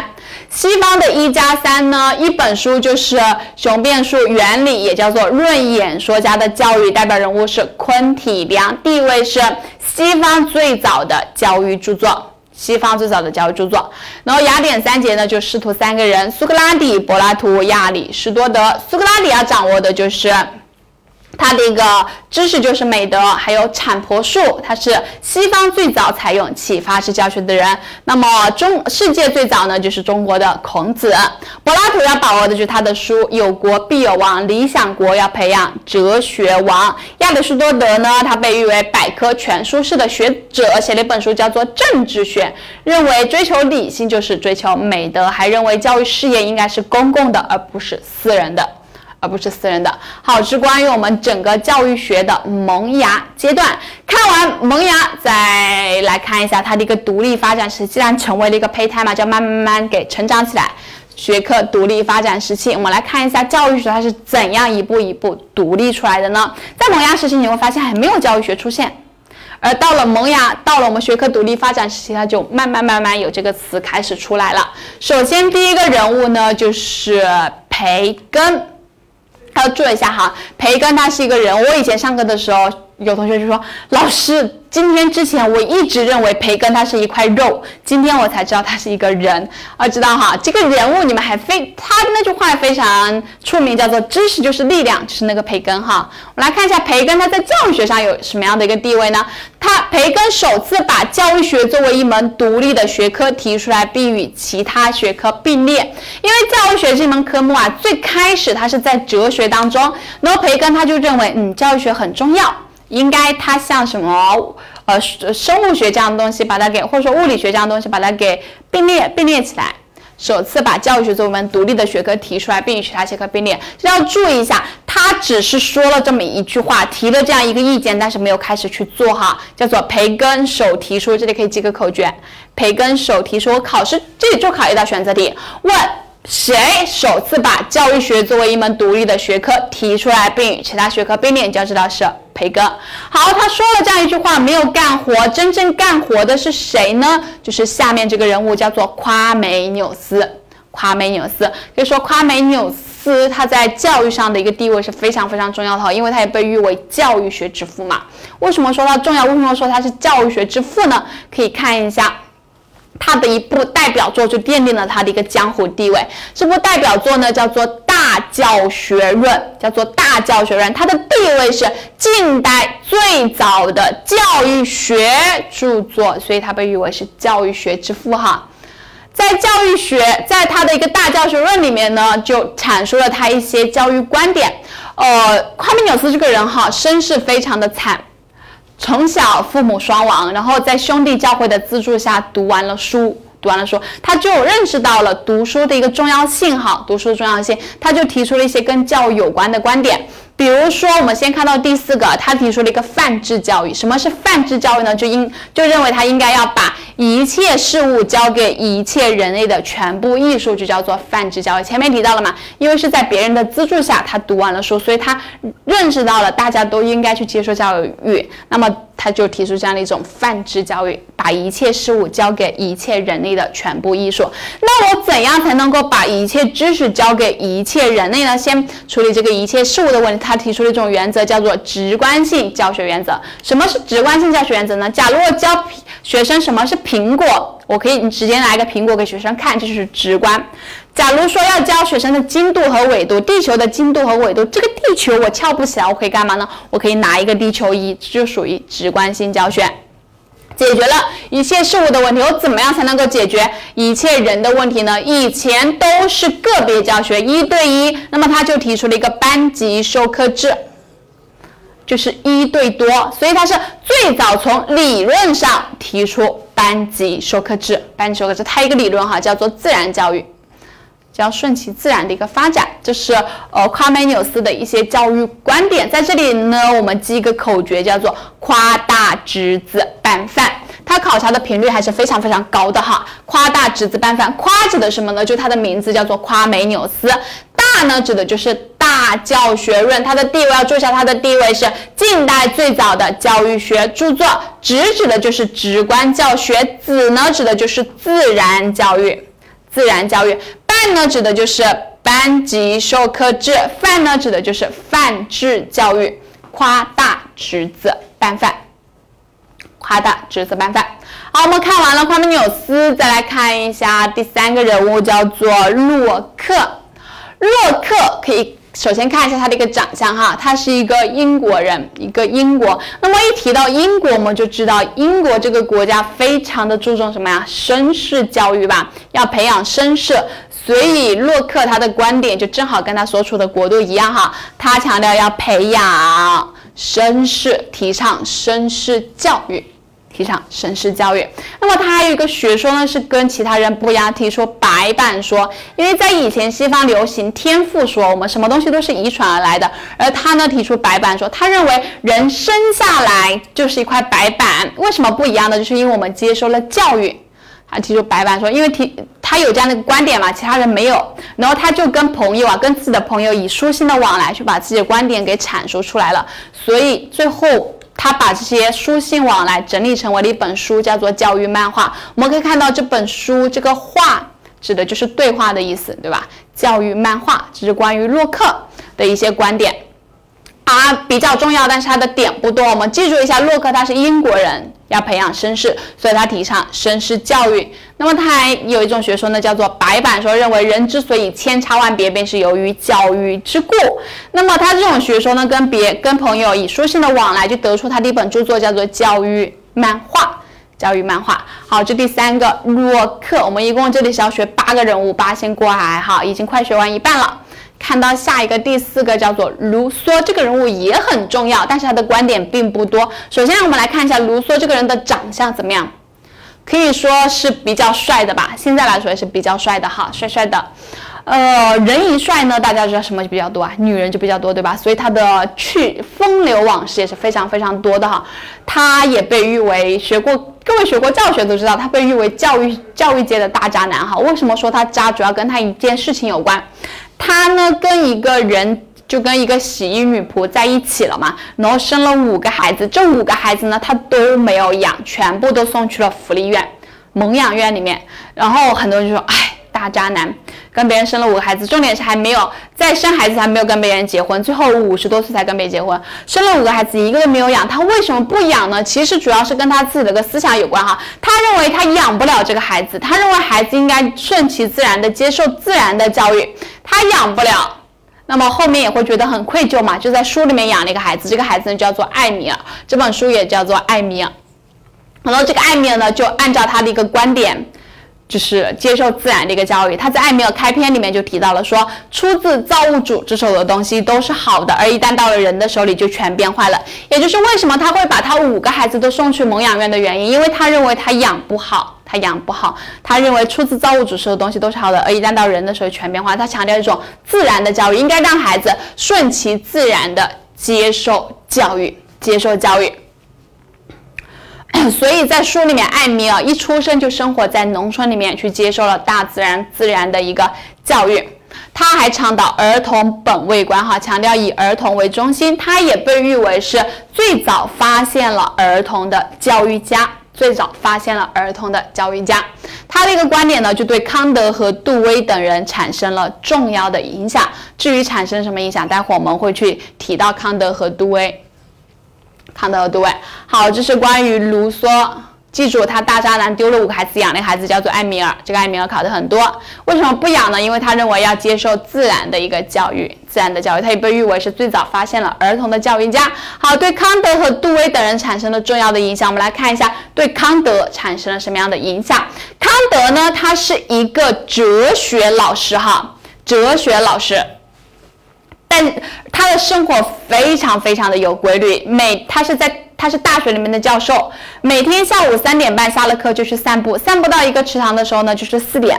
[SPEAKER 1] 西方的一加三呢，一本书就是雄辩术原理，也叫做论演说家的教育。代表人物是昆体良，地位是西方最早的教育著作。西方最早的教育著作，然后雅典三杰呢，就师徒三个人：苏格拉底、柏拉图、亚里士多德。苏格拉底要掌握的就是。他的一个知识就是美德，还有产婆术，他是西方最早采用启发式教学的人。那么中世界最早呢，就是中国的孔子。柏拉图要把握的就是他的书《有国必有王》，理想国要培养哲学王。亚里士多德呢，他被誉为百科全书式的学者，写了一本书叫做《政治学》，认为追求理性就是追求美德，还认为教育事业应该是公共的，而不是私人的。而不是私人的。好，是关于我们整个教育学的萌芽阶段。看完萌芽，再来看一下它的一个独立发展时期，既然成为了一个胚胎嘛，就要慢慢给成长起来。学科独立发展时期，我们来看一下教育学它是怎样一步一步独立出来的呢？在萌芽时期，你会发现还没有教育学出现，而到了萌芽，到了我们学科独立发展时期，它就慢慢慢慢有这个词开始出来了。首先，第一个人物呢，就是培根。要注意一下哈，培根他是一个人。我以前上课的时候，有同学就说：“老师。”今天之前我一直认为培根它是一块肉，今天我才知道它是一个人。啊知道哈，这个人物你们还非他的那句话非常出名，叫做“知识就是力量”，就是那个培根哈。我们来看一下培根他在教育学上有什么样的一个地位呢？他培根首次把教育学作为一门独立的学科提出来，并与其他学科并列。因为教育学这门科目啊，最开始它是在哲学当中，然后培根他就认为，嗯，教育学很重要。应该它像什么呃生物学这样的东西，把它给或者说物理学这样的东西，把它给并列并列起来。首次把教育学作为一门独立的学科提出来，并与其他学科并列。这要注意一下，他只是说了这么一句话，提了这样一个意见，但是没有开始去做哈，叫做培根首提出。这里可以记个口诀：培根首提出。考试这里就考一道选择题，问。谁首次把教育学作为一门独立的学科提出来，并与其他学科并列？你就要知道是培根。好，他说了这样一句话，没有干活，真正干活的是谁呢？就是下面这个人物，叫做夸美纽斯。夸美纽斯可以说夸美纽斯。他在教育上的一个地位是非常非常重要的，因为他也被誉为教育学之父嘛。为什么说他重要？为什么说他是教育学之父呢？可以看一下他的一部代表作，就奠定了他的一个江湖地位。这部代表作呢，叫做《大教学论》，叫做《大教学论》，它的地位是近代最早的教育学著作，所以他被誉为是教育学之父哈。在教育学，在他的一个大教学论里面呢，就阐述了他一些教育观点。呃，夸米纽斯这个人哈，身世非常的惨，从小父母双亡，然后在兄弟教会的资助下读完了书，读完了书，他就认识到了读书的一个重要性哈，读书的重要性，他就提出了一些跟教育有关的观点。比如说，我们先看到第四个，他提出了一个泛智教育。什么是泛智教育呢？就应就认为他应该要把一切事物交给一切人类的全部艺术，就叫做泛智教育。前面提到了嘛，因为是在别人的资助下，他读完了书，所以他认识到了大家都应该去接受教育。那么他就提出这样的一种泛智教育，把一切事物交给一切人类的全部艺术。那我怎样才能够把一切知识交给一切人类呢？先处理这个一切事物的问题。他他提出了一种原则，叫做直观性教学原则。什么是直观性教学原则呢？假如我教学生什么是苹果，我可以你直接拿一个苹果给学生看，这就是直观。假如说要教学生的经度和纬度，地球的经度和纬度，这个地球我翘不起来，我可以干嘛呢？我可以拿一个地球仪，这就属于直观性教学。解决了一切事物的问题，我怎么样才能够解决一切人的问题呢？以前都是个别教学，一对一，那么他就提出了一个班级授课制，就是一对多，所以他是最早从理论上提出班级授课制。班级授课制，他一个理论哈，叫做自然教育，叫顺其自然的一个发展，这是呃夸美纽斯的一些教育观点。在这里呢，我们记一个口诀，叫做夸大侄子拌饭。他考察的频率还是非常非常高的哈。夸大侄子拌饭，夸指的什么呢？就他的名字叫做夸美纽斯。大呢，指的就是大教学论，它的地位要注意下，它的地位是近代最早的教育学著作。直指的就是直观教学，子呢指的就是自然教育，自然教育。办呢指的就是班级授课制，范呢指的就是泛制教育。夸大侄子拌饭。夸大侄子拌饭。好，我们看完了夸美纽斯，再来看一下第三个人物，叫做洛克。洛克可以首先看一下他的一个长相哈，他是一个英国人，一个英国。那么一提到英国，我们就知道英国这个国家非常的注重什么呀？绅士教育吧，要培养绅士。所以洛克他的观点就正好跟他所处的国度一样哈，他强调要培养绅士，提倡绅士教育。提倡绅士教育，那么他还有一个学说呢，是跟其他人不一样，提出白板说。因为在以前西方流行天赋说，我们什么东西都是遗传而来的，而他呢提出白板说，他认为人生下来就是一块白板。为什么不一样呢？就是因为我们接受了教育。他提出白板说，因为提他有这样的观点嘛，其他人没有，然后他就跟朋友啊，跟自己的朋友以书信的往来去把自己的观点给阐述出来了，所以最后。他把这些书信往来整理成为了一本书，叫做《教育漫画》。我们可以看到这本书，这个“画”指的就是对话的意思，对吧？教育漫画，这是关于洛克的一些观点。啊，比较重要，但是它的点不多。我们记住一下，洛克他是英国人，要培养绅士，所以他提倡绅士教育。那么他还有一种学说呢，叫做白板说，认为人之所以千差万别，便是由于教育之故。那么他这种学说呢，跟别跟朋友以书信的往来，就得出他的一本著作，叫做《教育漫画》。教育漫画。好，这第三个洛克，我们一共这里是要学八个人物，八仙过海哈，已经快学完一半了。看到下一个第四个叫做卢梭，这个人物也很重要，但是他的观点并不多。首先，我们来看一下卢梭这个人的长相怎么样，可以说是比较帅的吧。现在来说也是比较帅的哈，帅帅的。呃，人一帅呢，大家知道什么就比较多啊？女人就比较多，对吧？所以他的去风流往事也是非常非常多的哈。他也被誉为学过，各位学过教学都知道，他被誉为教育教育界的大渣男哈。为什么说他渣？主要跟他一件事情有关。他呢跟一个人就跟一个洗衣女仆在一起了嘛，然后生了五个孩子，这五个孩子呢他都没有养，全部都送去了福利院、蒙养院里面。然后很多人就说，哎，大渣男，跟别人生了五个孩子，重点是还没有在生孩子，还没有跟别人结婚，最后五十多岁才跟别人结婚，生了五个孩子，一个都没有养，他为什么不养呢？其实主要是跟他自己的个思想有关哈，他认为他养不了这个孩子，他认为孩子应该顺其自然的接受自然的教育，他养不了，那么后面也会觉得很愧疚嘛，就在书里面养了一个孩子，这个孩子呢叫做艾米尔，这本书也叫做艾米尔，然后这个艾米尔呢就按照他的一个观点。就是接受自然的一个教育。他在《艾米尔开篇》里面就提到了，说出自造物主之手的东西都是好的，而一旦到了人的手里就全变坏了。也就是为什么他会把他五个孩子都送去蒙养院的原因，因为他认为他养不好，他养不好。他认为出自造物主手的东西都是好的，而一旦到人的手里全变坏。他强调一种自然的教育，应该让孩子顺其自然的接受教育，接受教育。所以在书里面，艾米尔一出生就生活在农村里面，去接受了大自然自然的一个教育。他还倡导儿童本位观，哈，强调以儿童为中心。他也被誉为是最早发现了儿童的教育家，最早发现了儿童的教育家。他的一个观点呢，就对康德和杜威等人产生了重要的影响。至于产生什么影响，待会我们会去提到康德和杜威。康德和杜威，好，这是关于卢梭。记住，他大渣男丢了五个孩子，养了一个孩子叫做艾米尔。这个艾米尔考的很多，为什么不养呢？因为他认为要接受自然的一个教育，自然的教育。他也被誉为是最早发现了儿童的教育家。好，对康德和杜威等人产生了重要的影响。我们来看一下，对康德产生了什么样的影响？康德呢，他是一个哲学老师，哈，哲学老师。但他的生活非常非常的有规律，每他是在他是大学里面的教授，每天下午三点半下了课就去散步，散步到一个池塘的时候呢，就是四点，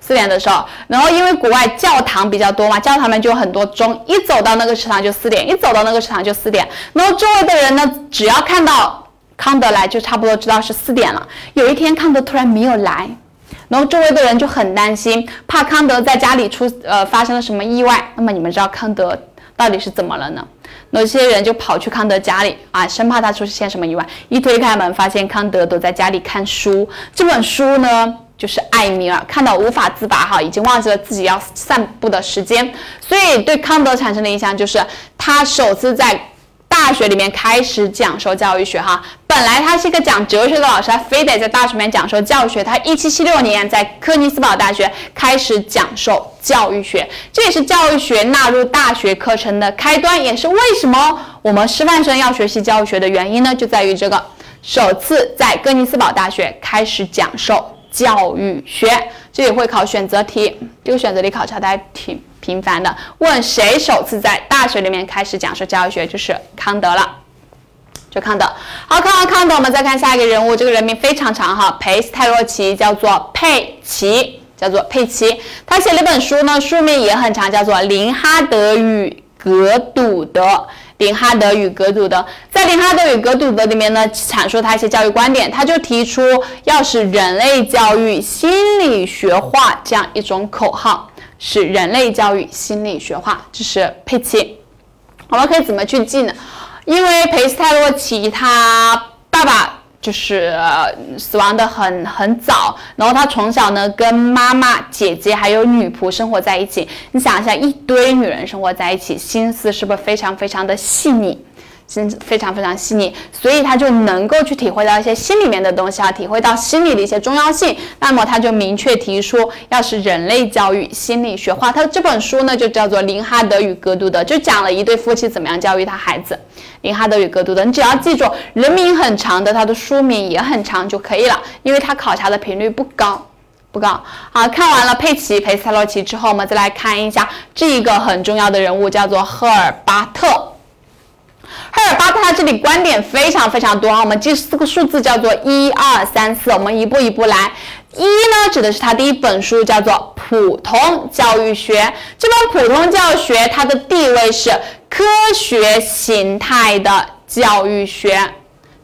[SPEAKER 1] 四点的时候，然后因为国外教堂比较多嘛，教堂们就很多钟，一走到那个池塘就四点，一走到那个池塘就四点，然后周围的人呢，只要看到康德来，就差不多知道是四点了。有一天康德突然没有来。然后周围的人就很担心，怕康德在家里出呃发生了什么意外。那么你们知道康德到底是怎么了呢？那些人就跑去康德家里啊，生怕他出现什么意外。一推开门，发现康德躲在家里看书。这本书呢，就是艾米尔，看到无法自拔哈，已经忘记了自己要散步的时间。所以对康德产生的影响就是，他首次在。大学里面开始讲授教育学哈，本来他是一个讲哲学的老师，他非得在大学里面讲授教育学。他一七七六年在科尼斯堡大学开始讲授教育学，这也是教育学纳入大学课程的开端，也是为什么我们师范生要学习教育学的原因呢？就在于这个首次在哥尼斯堡大学开始讲授教育学，这也会考选择题，这个选择题考察大家挺。频繁的问谁首次在大学里面开始讲授教育学，就是康德了，就康德。好，看完康德，我们再看下一个人物，这个人名非常长哈，裴斯泰洛奇，叫做佩奇，叫做佩奇。他写了一本书呢，书名也很长，叫做《林哈德与格赌德》。林哈德与格赌德，在林哈德与格赌德里面呢，阐述他一些教育观点，他就提出要使人类教育心理学化这样一种口号。是人类教育心理学化，这是佩奇。我们可以怎么去记呢？因为裴斯泰洛奇他爸爸就是死亡的很很早，然后他从小呢跟妈妈、姐姐还有女仆生活在一起。你想一下，一堆女人生活在一起，心思是不是非常非常的细腻？心非常非常细腻，所以他就能够去体会到一些心里面的东西啊，体会到心理的一些重要性。那么他就明确提出，要是人类教育心理学化。他这本书呢就叫做《林哈德与格杜德》，就讲了一对夫妻怎么样教育他孩子。林哈德与格杜德，你只要记住人名很长的，他的书名也很长就可以了，因为他考察的频率不高，不高。好看完了佩奇、佩斯泰洛奇之后，我们再来看一下这一个很重要的人物，叫做赫尔巴特。赫尔巴特他这里观点非常非常多啊，我们记四个数字叫做一二三四，我们一步一步来。一呢，指的是他第一本书叫做《普通教育学》，这本《普通教育学》它的地位是科学形态的教育学，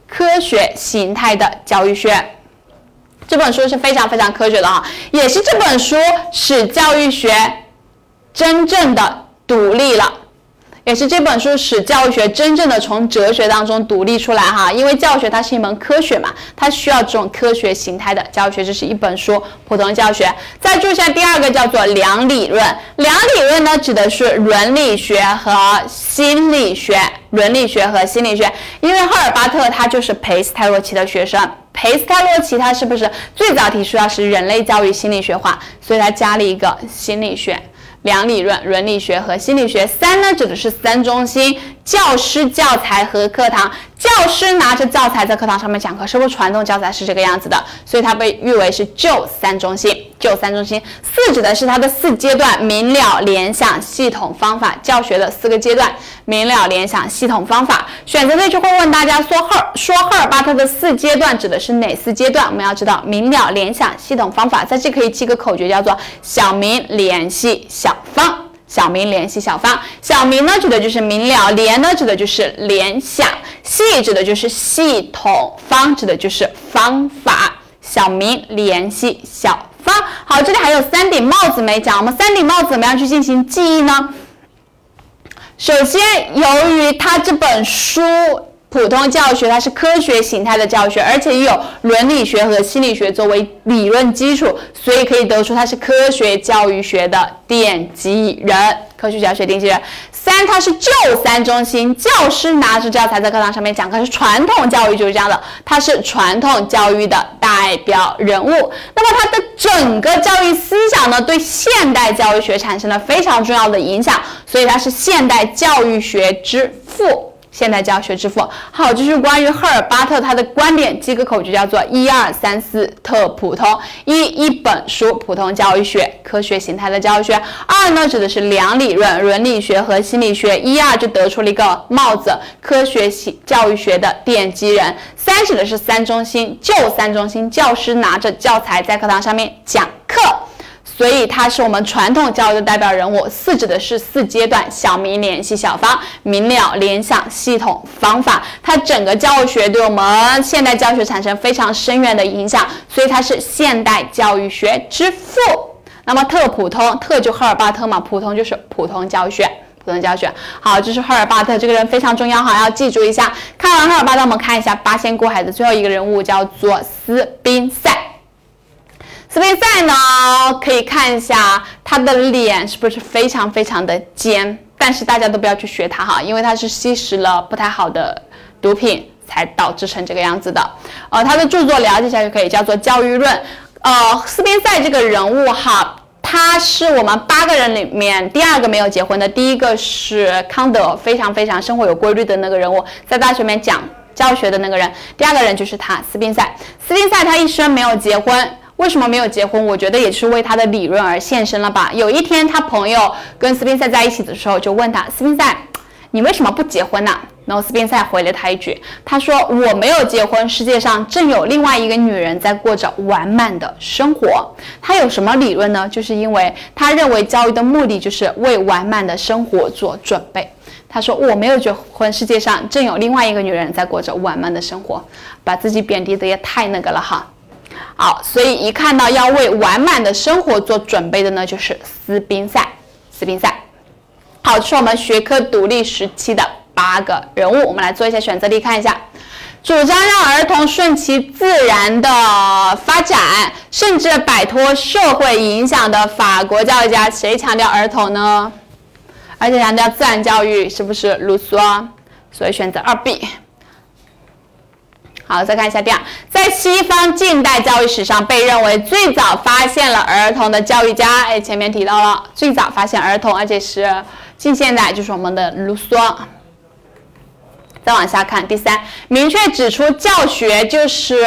[SPEAKER 1] 科学形态的教育学。这本书是非常非常科学的啊，也是这本书使教育学真正的独立了。也是这本书使教育学真正的从哲学当中独立出来哈。因为教学它是一门科学嘛，它需要这种科学形态的教学。这是一本书，普通教学。再注一下第二个叫做量理论。量理论呢，指的是伦理学和心理学。伦理学和心理学，因为赫尔巴特他就是裴斯泰洛奇的学生，裴斯泰洛奇他是不是最早提出要使人类教育心理学化，所以他加了一个心理学。量理论、伦理学和心理学。三呢，指的是三中心：教师、教材和课堂。教师拿着教材在课堂上面讲课，是不是传统教材是这个样子的？所以它被誉为是旧三中心。就三中心。四指的是它的四阶段：明了、联想、系统、方法。教学的四个阶段：明了、联想、系统、方法。选择题就会问大家说赫说赫尔巴特的四阶段指的是哪四阶段？我们要知道明了、联想、系统、方法。在这可以记个口诀，叫做小明联系小方。小明联系小方，小明呢指的就是明了，联呢指的就是联想，系指的就是系统，方指的就是方法。小明联系小好，这里还有三顶帽子没讲，我们三顶帽子怎么样去进行记忆呢？首先，由于他这本书。普通教学它是科学形态的教学，而且有伦理学和心理学作为理论基础，所以可以得出它是科学教育学的奠基人。科学教学奠基人。三，它是旧三中心，教师拿着教材在课堂上面讲课，是传统教育就是这样的，它是传统教育的代表人物。那么它的整个教育思想呢，对现代教育学产生了非常重要的影响，所以它是现代教育学之父。现代教学之父，好，这是关于赫尔巴特他的观点，记个口诀叫做一二三四特普通。一一本书，普通教育学，科学形态的教育学。二呢，指的是量理论、伦理学和心理学。一二就得出了一个帽子，科学系教育学的奠基人。三指的是三中心，旧三中心，教师拿着教材在课堂上面讲课。所以他是我们传统教育的代表人物。四指的是四阶段：小明联系小方，明了联想系统方法。它整个教学对我们现代教学产生非常深远的影响，所以它是现代教育学之父。那么特普通，特就赫尔巴特嘛，普通就是普通教学，普通教学。好，这是赫尔巴特这个人非常重要哈，要记住一下。看完赫尔巴特，我们看一下八仙过海的最后一个人物，叫做斯宾塞。斯宾塞呢，可以看一下他的脸是不是非常非常的尖，但是大家都不要去学他哈，因为他是吸食了不太好的毒品才导致成这个样子的。呃，他的著作了解一下就可以，叫做《教育论》。呃，斯宾塞这个人物哈，他是我们八个人里面第二个没有结婚的，第一个是康德，非常非常生活有规律的那个人物，在大学里面讲教学的那个人。第二个人就是他，斯宾塞。斯宾塞他一生没有结婚。为什么没有结婚？我觉得也是为他的理论而献身了吧。有一天，他朋友跟斯宾塞在一起的时候，就问他：“斯宾塞，你为什么不结婚呢？”然后斯宾塞回了他一句：“他说我没有结婚，世界上正有另外一个女人在过着完满的生活。”他有什么理论呢？就是因为他认为教育的目的就是为完满的生活做准备。他说：“我没有结婚，世界上正有另外一个女人在过着完满的生活。”把自己贬低的也太那个了哈。好，所以一看到要为完满的生活做准备的呢，就是斯宾塞。斯宾塞，好，这是我们学科独立时期的八个人物。我们来做一下选择题，看一下，主张让儿童顺其自然的发展，甚至摆脱社会影响的法国教育家，谁强调儿童呢？而且强调自然教育，是不是卢梭？所以选择二 B。好，再看一下第二，在西方近代教育史上，被认为最早发现了儿童的教育家，哎，前面提到了最早发现儿童，而且是近现代，就是我们的卢梭。再往下看，第三，明确指出教学就是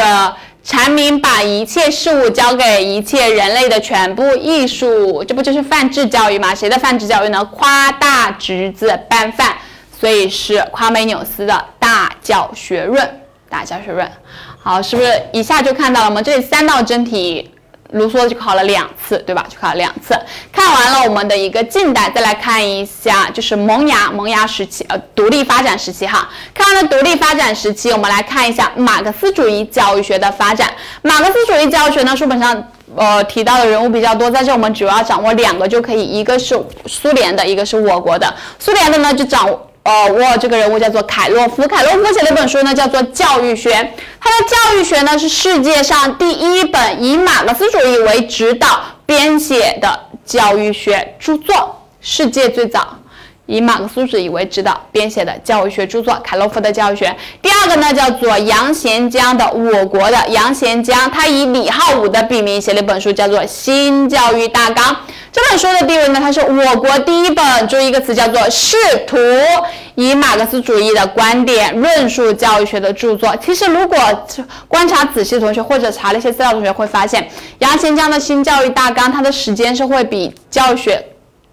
[SPEAKER 1] 阐明把一切事物交给一切人类的全部艺术，这不就是泛制教育吗？谁的泛制教育呢？夸大侄子拌饭，所以是夸美纽斯的大教学论。大教学润，好，是不是一下就看到了吗？这里三道真题，卢梭就考了两次，对吧？就考了两次。看完了我们的一个近代，再来看一下，就是萌芽萌芽时期，呃，独立发展时期哈。看完了独立发展时期，我们来看一下马克思主义教育学的发展。马克思主义教育学呢，书本上呃提到的人物比较多，在这我们主要掌握两个就可以，一个是苏联的，一个是我国的。苏联的呢就掌握哦。我这个人物叫做凯洛夫，凯洛夫写了一本书呢，叫做《教育学》。他的教育学呢是世界上第一本以马克思主义为指导编写的教育学著作，世界最早以马克思主义为指导编写的教育学著作，凯洛夫的教育学。第二个呢叫做杨贤江的，我国的杨贤江，他以李浩武的笔名写了一本书，叫做《新教育大纲》。这本书的地位呢，它是我国第一本，注意一个词叫做试图以马克思主义的观点论述教育学的著作。其实，如果观察仔细，同学或者查了一些资料，同学会发现，杨贤江的新教育大纲，它的时间是会比教育学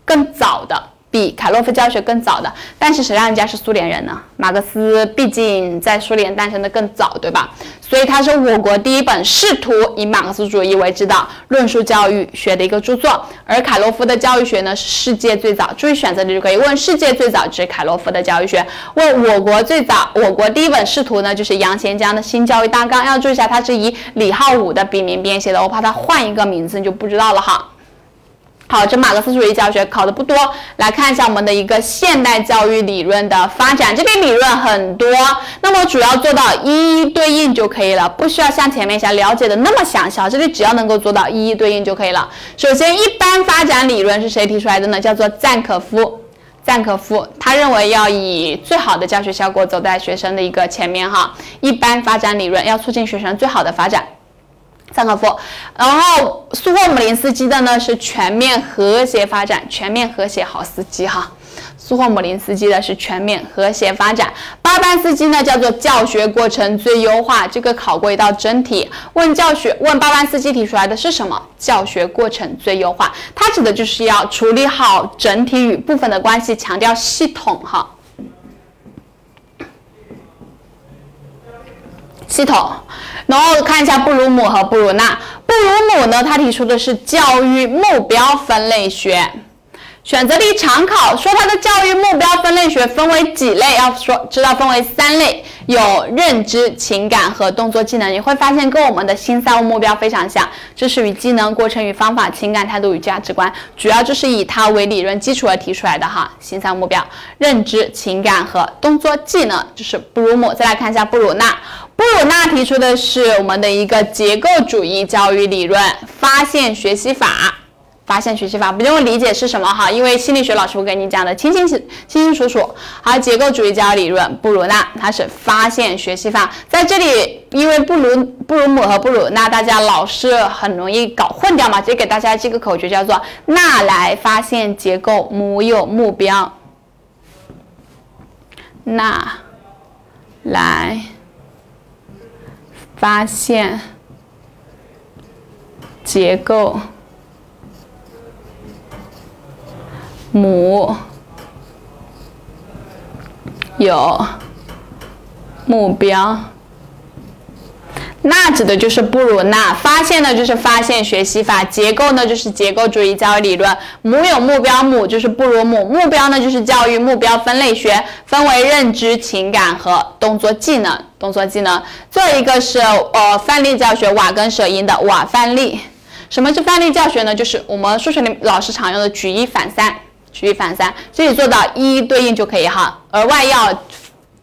[SPEAKER 1] 更早的。比凯洛夫教学更早的，但是谁让人家是苏联人呢？马克思毕竟在苏联诞生的更早，对吧？所以他是我国第一本试图以马克思主义为指导论述教育学的一个著作。而凯洛夫的教育学呢，是世界最早。注意选择题就可以问世界最早指凯洛夫的教育学，问我国最早，我国第一本试图呢，就是杨贤江的新教育大纲。要注意一下，它是以李浩武的笔名编写的，我怕他换一个名字你就不知道了哈。好，这马克思主义教学考的不多，来看一下我们的一个现代教育理论的发展。这里理论很多，那么主要做到一一对应就可以了，不需要像前面想了解的那么详细。这里只要能够做到一一对应就可以了。首先，一般发展理论是谁提出来的呢？叫做赞可夫。赞可夫他认为要以最好的教学效果走在学生的一个前面哈。一般发展理论要促进学生最好的发展。赞可夫，然后苏霍姆林斯基的呢是全面和谐发展，全面和谐好司机哈。苏霍姆林斯基的是全面和谐发展，巴班斯基呢叫做教学过程最优化。这个考过一道真题，问教学问巴班斯基提出来的是什么？教学过程最优化，它指的就是要处理好整体与部分的关系，强调系统哈。系统，然后看一下布鲁姆和布鲁纳。布鲁姆呢，他提出的是教育目标分类学。选择题常考说他的教育目标分类学分为几类？要说知道分为三类，有认知、情感和动作技能。你会发现跟我们的新三无目标非常像，知识与技能、过程与方法、情感态度与价值观，主要就是以它为理论基础而提出来的哈。新三目标，认知、情感和动作技能，就是布鲁姆。再来看一下布鲁纳。布鲁纳提出的是我们的一个结构主义教育理论，发现学习法，发现学习法不用理解是什么哈，因为心理学老师会给你讲的清清清清清楚楚。好，结构主义教育理论，布鲁纳它是发现学习法，在这里因为布鲁布鲁姆和布鲁纳大家老是很容易搞混掉嘛，直接给大家记个口诀叫做纳来发现结构，母有目标，纳来。发现结构母有目标。那指的就是布鲁纳发现呢，就是发现学习法；结构呢，就是结构主义教育理论；母有目标，母就是布鲁姆，目标呢就是教育目标分类学，分为认知、情感和动作技能。动作技能，最后一个是呃范例教学，瓦根舍因的瓦范例。什么是范例教学呢？就是我们数学里老师常用的举一反三，举一反三，这里做到一一对应就可以哈。额外要。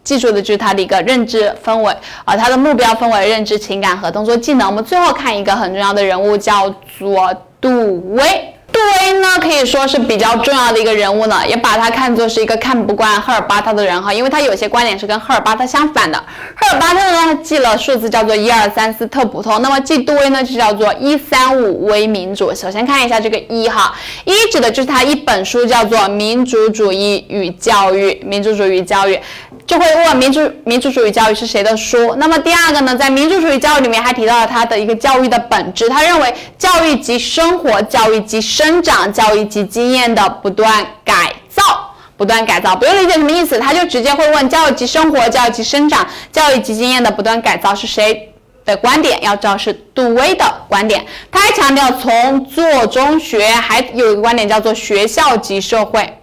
[SPEAKER 1] 记住的就是他的一个认知分为，啊，他的目标分为认知、情感和动作技能。我们最后看一个很重要的人物，叫做杜威。杜威呢，可以说是比较重要的一个人物呢，也把他看作是一个看不惯赫尔巴特的人哈，因为他有些观点是跟赫尔巴特相反的。赫尔巴特呢，他记了数字叫做一二三四特普通，那么记杜威呢，就叫做一三五微民主。首先看一下这个一哈，一指的就是他一本书叫做《民主主义与教育》，民主主义教育。就会问民主民主主义教育是谁的书？那么第二个呢，在民主主义教育里面还提到了他的一个教育的本质，他认为教育及生活，教育及生生长，教育及经验的不断改造，不断改造，不用理解什么意思，他就直接会问教育及生活，教育及生长，教育及经验的不断改造是谁的观点要知道是杜威的观点，他还强调从做中学，还有一个观点叫做学校及社会。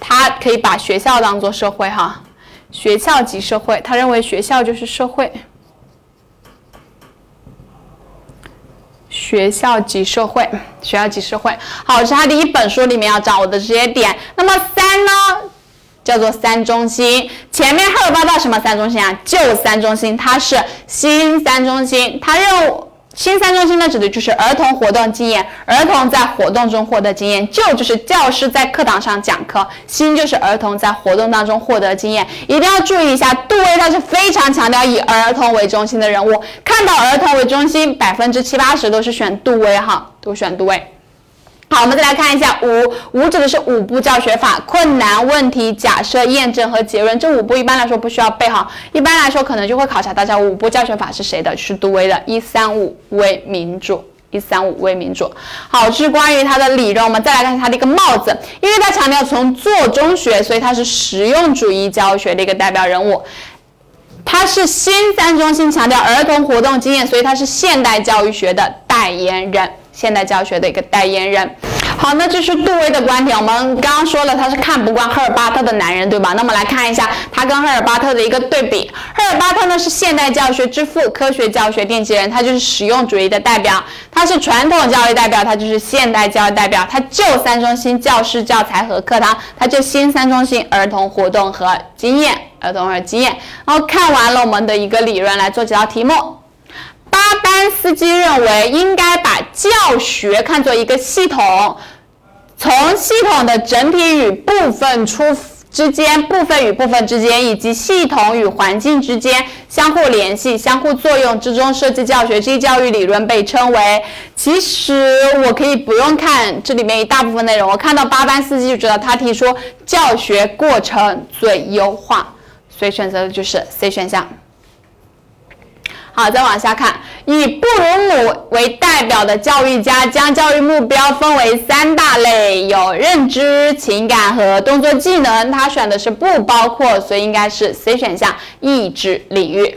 [SPEAKER 1] 他可以把学校当做社会哈，学校及社会，他认为学校就是社会，学校及社会，学校及社会。好，是他的一本书里面要掌握的这些点。那么三呢？叫做三中心，前面赫尔巴到什么三中心啊？旧三中心，它是新三中心。它认为新三中心呢，指的就是儿童活动经验，儿童在活动中获得经验。旧就是教师在课堂上讲课，新就是儿童在活动当中获得经验。一定要注意一下，杜威他是非常强调以儿童为中心的人物。看到儿童为中心，百分之七八十都是选杜威哈，都选杜威。好，我们再来看一下五五指的是五步教学法：困难、问题、假设、验证和结论。这五步一般来说不需要背哈，一般来说可能就会考察大家五步教学法是谁的，是杜威的。一三五为民主，一三五为民主。好，这是关于他的理论。我们再来看他的一个帽子，因为他强调从做中学，所以他是实用主义教学的一个代表人物。他是新三中心强调儿童活动经验，所以他是现代教育学的代言人。现代教学的一个代言人，好，那这是杜威的观点。我们刚刚说了，他是看不惯赫尔巴特的男人，对吧？那么来看一下他跟赫尔巴特的一个对比。赫尔巴特呢是现代教学之父，科学教学奠基人，他就是实用主义的代表；他是传统教育代表，他就是现代教育代表。他旧三中心教师、教材和课堂，他就新三中心儿童活动和经验，儿童和经验。然后看完了我们的一个理论，来做几道题目。巴班斯基认为，应该把教学看作一个系统，从系统的整体与部分出之间、部分与部分之间，以及系统与环境之间相互联系、相互作用之中设计教学。这一教育理论被称为。其实我可以不用看这里面一大部分内容，我看到巴班斯基就知道他提出教学过程最优化，所以选择的就是 C 选项。好，再往下看，以布鲁姆为代表的教育家将教育目标分为三大类，有认知、情感和动作技能。他选的是不包括，所以应该是 C 选项，意志领域。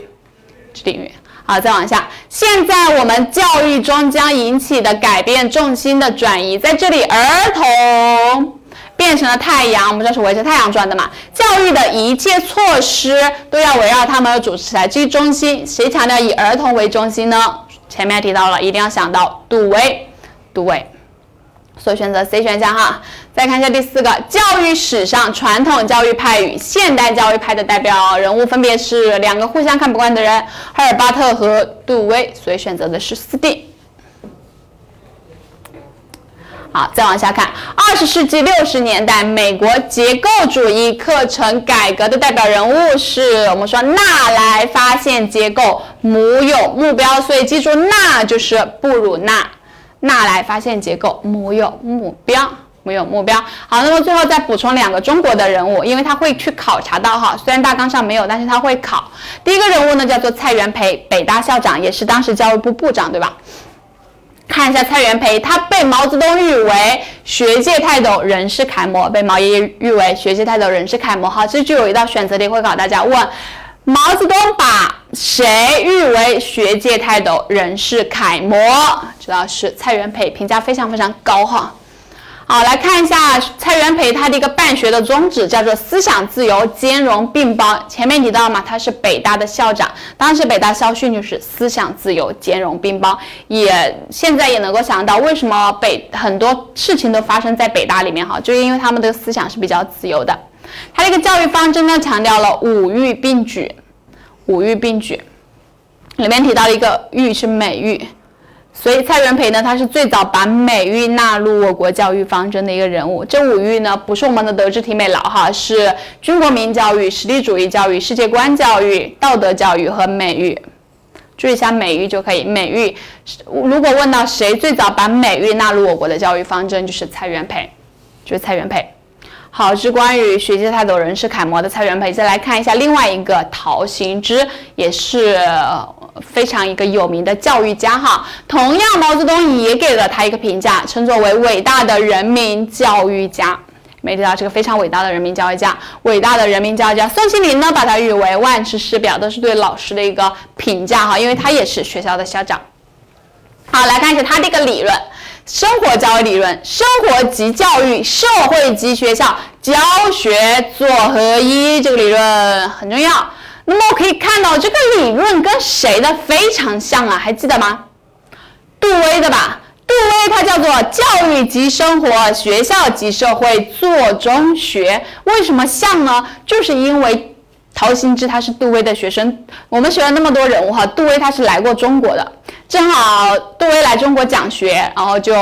[SPEAKER 1] 领域。好，再往下，现在我们教育中将引起的改变重心的转移，在这里，儿童。变成了太阳，我们这是围着太阳转的嘛？教育的一切措施都要围绕他们的主持来居中心。谁强调以儿童为中心呢？前面提到了，一定要想到杜威，杜威，所以选择 C 选项哈。再看一下第四个，教育史上传统教育派与现代教育派的代表人物分别是两个互相看不惯的人，赫尔巴特和杜威，所以选择的是四 D。好，再往下看，二十世纪六十年代美国结构主义课程改革的代表人物是我们说纳莱发现结构，母有目标，所以记住纳就是布鲁纳，纳莱发现结构，母有目标，母有目标。好，那么最后再补充两个中国的人物，因为他会去考察到哈，虽然大纲上没有，但是他会考。第一个人物呢叫做蔡元培，北大校长，也是当时教育部部长，对吧？看一下蔡元培，他被毛泽东誉为学界泰斗、人士楷模，被毛爷爷誉为学界泰斗、人士楷模。哈，这就有一道选择题会考大家问：毛泽东把谁誉为学界泰斗、人士楷模？知道是蔡元培，评价非常非常高哈。好，来看一下蔡元培他的一个办学的宗旨，叫做思想自由、兼容并包。前面提到嘛，他是北大的校长，当时北大校训就是思想自由、兼容并包。也现在也能够想到，为什么北很多事情都发生在北大里面哈，就因为他们的思想是比较自由的。他这个教育方针呢，强调了五育并举，五育并举，里面提到了一个育是美育。所以蔡元培呢，他是最早把美育纳入我国教育方针的一个人物。这五育呢，不是我们的德智体美劳哈，是军国民教育、实力主义教育、世界观教育、道德教育和美育。注意一下美育就可以。美育，如果问到谁最早把美育纳入我国的教育方针，就是蔡元培，就是蔡元培。好，是关于学界泰斗、人士楷模的蔡元培。再来看一下另外一个陶行知，也是。非常一个有名的教育家哈，同样毛泽东也给了他一个评价，称作为伟大的人民教育家，没提到这个非常伟大的人民教育家，伟大的人民教育家宋庆龄呢，把他誉为万世师表，都是对老师的一个评价哈，因为他也是学校的校长。好，来看一下他的一个理论，生活教育理论，生活即教育，社会即学校，教学做合一，这个理论很重要。那么我可以看到这个理论跟谁的非常像啊？还记得吗？杜威的吧？杜威他叫做教育即生活，学校即社会，做中学。为什么像呢？就是因为陶行知他是杜威的学生。我们学了那么多人物哈，杜威他是来过中国的，正好杜威来中国讲学，然后就。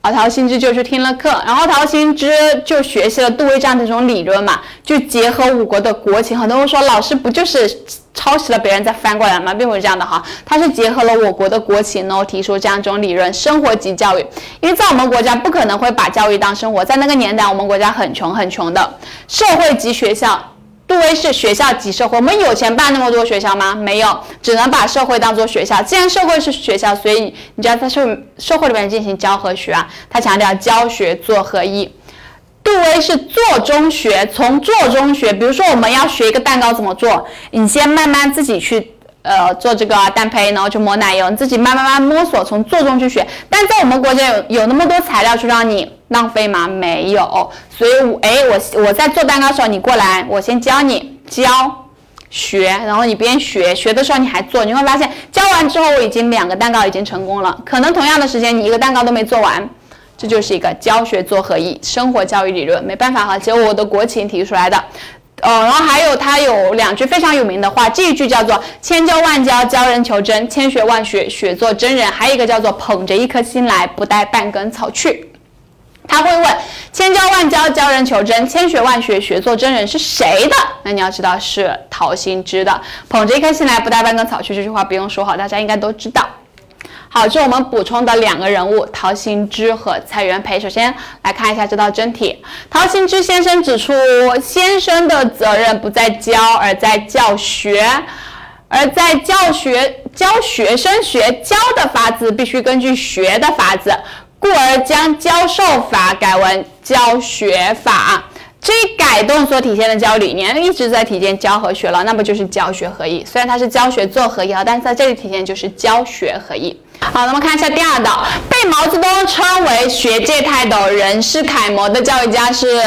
[SPEAKER 1] 啊，陶行知就去听了课，然后陶行知就学习了杜威这样的一种理论嘛，就结合我国的国情。很多人说老师不就是抄袭了别人再翻过来吗？并不是这样的哈，他是结合了我国的国情呢，提出这样一种理论：生活即教育。因为在我们国家不可能会把教育当生活，在那个年代我们国家很穷很穷的，社会即学校。杜威是学校及社会，我们有钱办那么多学校吗？没有，只能把社会当做学校。既然社会是学校，所以你就要在社社会里面进行教和学啊。他强调教学做合一。杜威是做中学，从做中学。比如说我们要学一个蛋糕怎么做，你先慢慢自己去。呃，做这个蛋胚，然后去抹奶油，你自己慢慢慢摸索，从做中去学。但在我们国家有有那么多材料去让你浪费吗？没有。所以，哎，我我在做蛋糕的时候，你过来，我先教你教学，然后你边学学的时候你还做，你会发现教完之后我已经两个蛋糕已经成功了。可能同样的时间你一个蛋糕都没做完，这就是一个教学做合一生活教育理论。没办法哈，结果我的国情提出来的。哦，然后还有他有两句非常有名的话，这一句叫做“千教万教，教人求真；千学万学，学做真人”。还有一个叫做“捧着一颗心来，不带半根草去”。他会问：“千教万教，教人求真；千学万学，学做真人”是谁的？那你要知道是陶行知的。“捧着一颗心来，不带半根草去”这句话不用说好，大家应该都知道。好，这是我们补充的两个人物，陶行知和蔡元培。首先来看一下这道真题。陶行知先生指出，先生的责任不在教，而在教学；而在教学教学生学教的法子，必须根据学的法子，故而将教授法改为教学法。这一改动所体现的教理念一直在体现教和学了，那不就是教学合一？虽然它是教学做合一啊，但是在这里体现就是教学合一。好，那么看一下第二道，被毛泽东称为学界泰斗、人世楷模的教育家是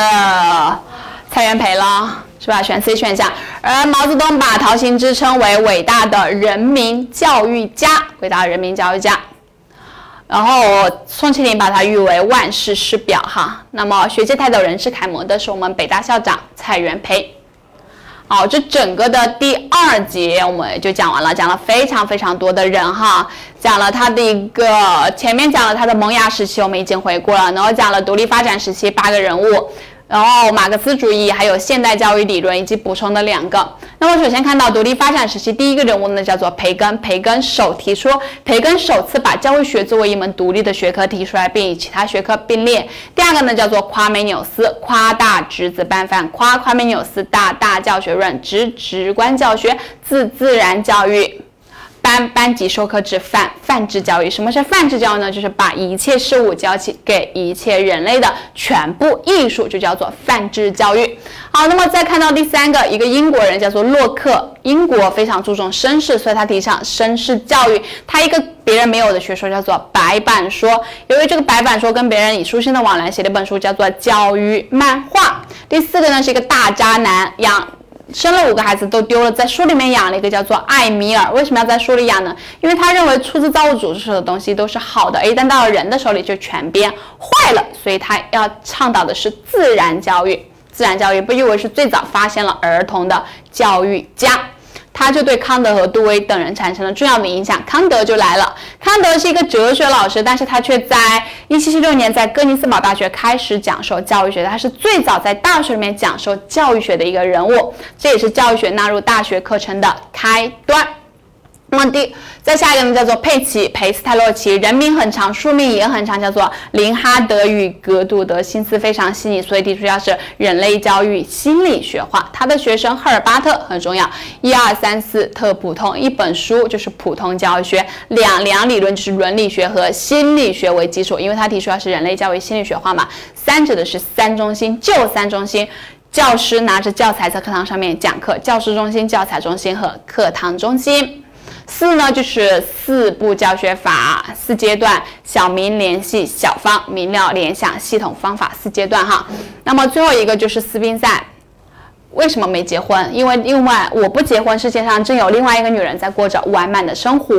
[SPEAKER 1] 蔡元培了，是吧？选 C 选项。而毛泽东把陶行知称为伟大的人民教育家，伟大的人民教育家。然后宋庆龄把他誉为万世师表，哈。那么学界泰斗、人世楷模的是我们北大校长蔡元培。好，这整个的第二节我们就讲完了，讲了非常非常多的人哈，讲了他的一个前面讲了他的萌芽时期，我们已经回顾了，然后讲了独立发展时期八个人物。然后马克思主义还有现代教育理论以及补充的两个。那么首先看到独立发展时期第一个人物呢，叫做培根。培根首提出，培根首次把教育学作为一门独立的学科提出来，并与其他学科并列。第二个呢，叫做夸美纽斯，夸大侄子班范，夸夸美纽斯大大教学论，直直观教学，自自然教育。班班级授课制泛泛制教育，什么是泛制教育呢？就是把一切事物教起给一切人类的全部艺术，就叫做泛制教育。好，那么再看到第三个，一个英国人叫做洛克，英国非常注重绅士，所以他提倡绅士教育。他一个别人没有的学说叫做白板说，由于这个白板说跟别人以书信的往来写了一本书，叫做教育漫画。第四个呢是一个大渣男养。生了五个孩子都丢了，在书里面养了一个叫做艾米尔。为什么要在书里养呢？因为他认为出自造物主之手的东西都是好的，一旦到了人的手里就全变坏了。所以他要倡导的是自然教育。自然教育被誉为是最早发现了儿童的教育家。他就对康德和杜威等人产生了重要的影响。康德就来了。康德是一个哲学老师，但是他却在1776年在哥尼斯堡大学开始讲授教育学。他是最早在大学里面讲授教育学的一个人物，这也是教育学纳入大学课程的开端。那么第再下一个呢，叫做佩奇裴斯泰洛奇，人名很长，书名也很长，叫做林哈德与格杜德，心思非常细腻，所以提出要是人类教育心理学化。他的学生赫尔巴特很重要，一二三四特普通，一本书就是普通教育学，两两理论就是伦理学和心理学为基础，因为他提出要是人类教育心理学化嘛。三指的是三中心，就三中心。教师拿着教材在课堂上面讲课，教师中心、教材中心和课堂中心。四呢就是四步教学法，四阶段：小明联系小方，明了联想系统方法四阶段哈。那么最后一个就是斯宾塞，为什么没结婚？因为另外我不结婚，世界上正有另外一个女人在过着完满的生活，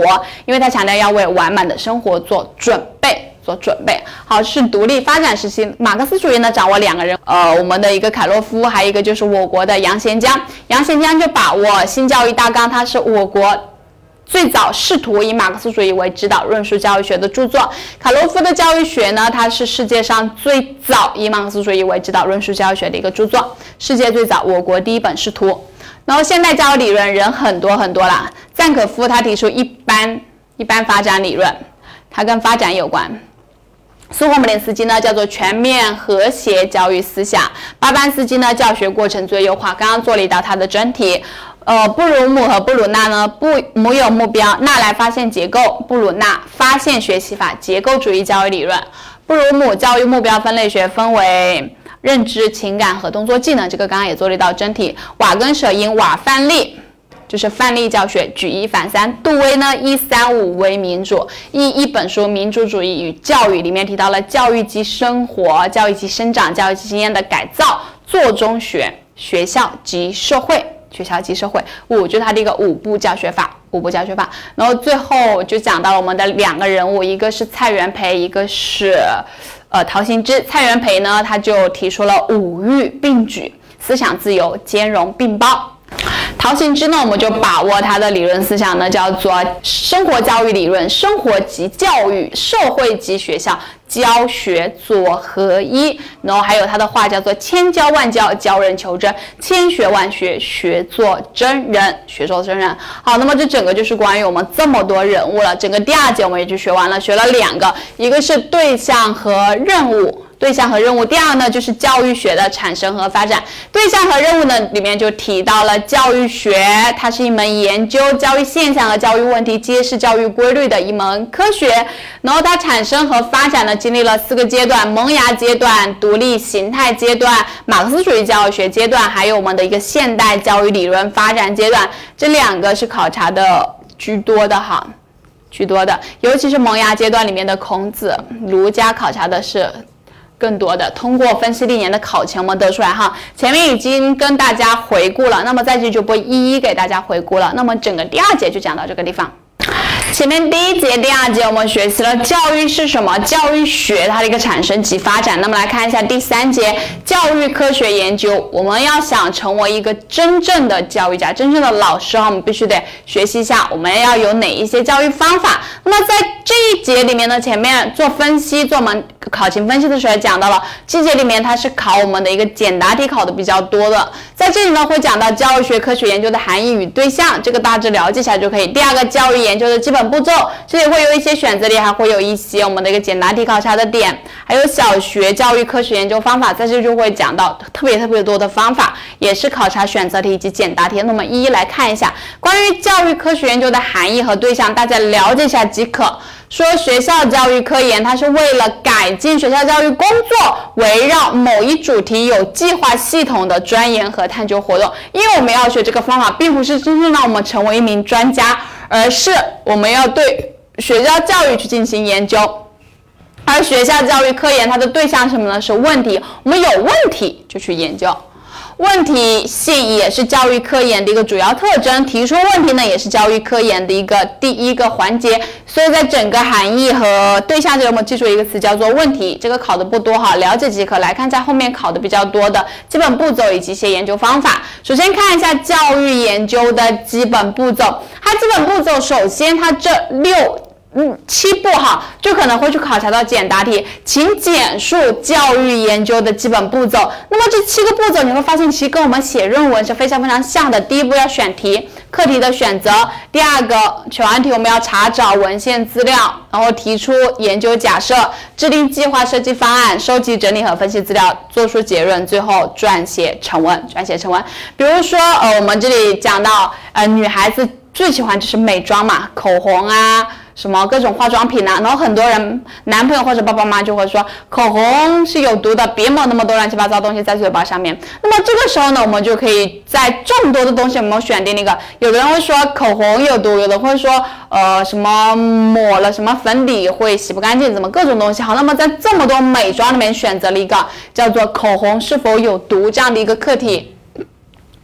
[SPEAKER 1] 因为他强调要为完满的生活做准备。做准备好是独立发展时期，马克思主义呢掌握两个人，呃，我们的一个凯洛夫，还有一个就是我国的杨贤江。杨贤江就把握新教育大纲，他是我国最早试图以马克思主义为指导论述教育学的著作。卡洛夫的教育学呢，它是世界上最早以马克思主义为指导论述教育学的一个著作，世界最早，我国第一本试图。然后现代教育理论人很多很多了，赞可夫他提出一般一般发展理论，它跟发展有关。苏霍姆林斯基呢，叫做全面和谐教育思想。巴班斯基呢，教学过程最优化。刚刚做了一道他的真题。呃，布鲁姆和布鲁纳呢，布母有目标，纳来发现结构，布鲁纳发现学习法，结构主义教育理论。布鲁姆教育目标分类学分为认知、情感和动作技能，这个刚刚也做了一道真题。瓦根舍因瓦范例。就是范例教学，举一反三。杜威呢，一三五为民主，一一本书《民主主义与教育》里面提到了教育及生活、教育及生长、教育及经验的改造，做中学，学校及社会，学校及社会。五就是它的一个五步教学法，五步教学法。然后最后就讲到了我们的两个人物，一个是蔡元培，一个是呃陶行知。蔡元培呢，他就提出了五育并举，思想自由，兼容并包。陶行知呢，我们就把握他的理论思想呢，叫做生活教育理论，生活即教育，社会即学校，教学左合一。然后还有他的话叫做千教万教，教人求真；千学万学，学做真人，学做真人。好，那么这整个就是关于我们这么多人物了。整个第二节我们也就学完了，学了两个，一个是对象和任务。对象和任务，第二呢就是教育学的产生和发展。对象和任务呢里面就提到了教育学，它是一门研究教育现象和教育问题、揭示教育规律的一门科学。然后它产生和发展呢经历了四个阶段：萌芽阶段、独立形态阶段、马克思主义教育学阶段，还有我们的一个现代教育理论发展阶段。这两个是考察的居多的哈，居多的，尤其是萌芽阶段里面的孔子、儒家考察的是。更多的通过分析历年的考情，我们得出来哈。前面已经跟大家回顾了，那么在这就不一一给大家回顾了。那么整个第二节就讲到这个地方。前面第一节、第二节我们学习了教育是什么，教育学它的一个产生及发展。那么来看一下第三节，教育科学研究。我们要想成为一个真正的教育家、真正的老师哈，我们必须得学习一下，我们要有哪一些教育方法。那么在这一节里面呢，前面做分析、做我们考勤分析的时候也讲到了，季节里面它是考我们的一个简答题考的比较多的。在这里呢，会讲到教育学科学研究的含义与对象，这个大致了解一下就可以。第二个，教育研究的基本步骤，这里会有一些选择题，还会有一些我们的一个简答题考察的点，还有小学教育科学研究方法，在这就会讲到特别特别多的方法，也是考察选择题以及简答题。那么一一来看一下，关于教育科学研究的含义和对象，大家了解一下即可。说学校教育科研，它是为了改进学校教育工作，围绕某一主题有计划系统的钻研和探究活动。因为我们要学这个方法，并不是真正让我们成为一名专家，而是我们要对学校教育去进行研究。而学校教育科研，它的对象是什么呢？是问题。我们有问题就去研究。问题性也是教育科研的一个主要特征，提出问题呢也是教育科研的一个第一个环节。所以在整个含义和对象这里，我们记住一个词叫做问题。这个考的不多哈，了解即可。来看在后面考的比较多的基本步骤以及一些研究方法。首先看一下教育研究的基本步骤，它基本步骤首先它这六嗯，七步哈，就可能会去考察到简答题，请简述教育研究的基本步骤。那么这七个步骤，你会发现其实跟我们写论文是非常非常像的。第一步要选题，课题的选择；第二个选完题，我们要查找文献资料，然后提出研究假设，制定计划设计方案，收集整理和分析资料，做出结论，最后撰写成文。撰写成文，比如说呃，我们这里讲到呃，女孩子最喜欢就是美妆嘛，口红啊。什么各种化妆品呐，然后很多人男朋友或者爸爸妈妈就会说口红是有毒的，别抹那么多乱七八糟东西在嘴巴上面。那么这个时候呢，我们就可以在众多的东西，我们选定那个。有的人会说口红有毒，有的会说呃什么抹了什么粉底会洗不干净，怎么各种东西。好，那么在这么多美妆里面选择了一个叫做口红是否有毒这样的一个课题。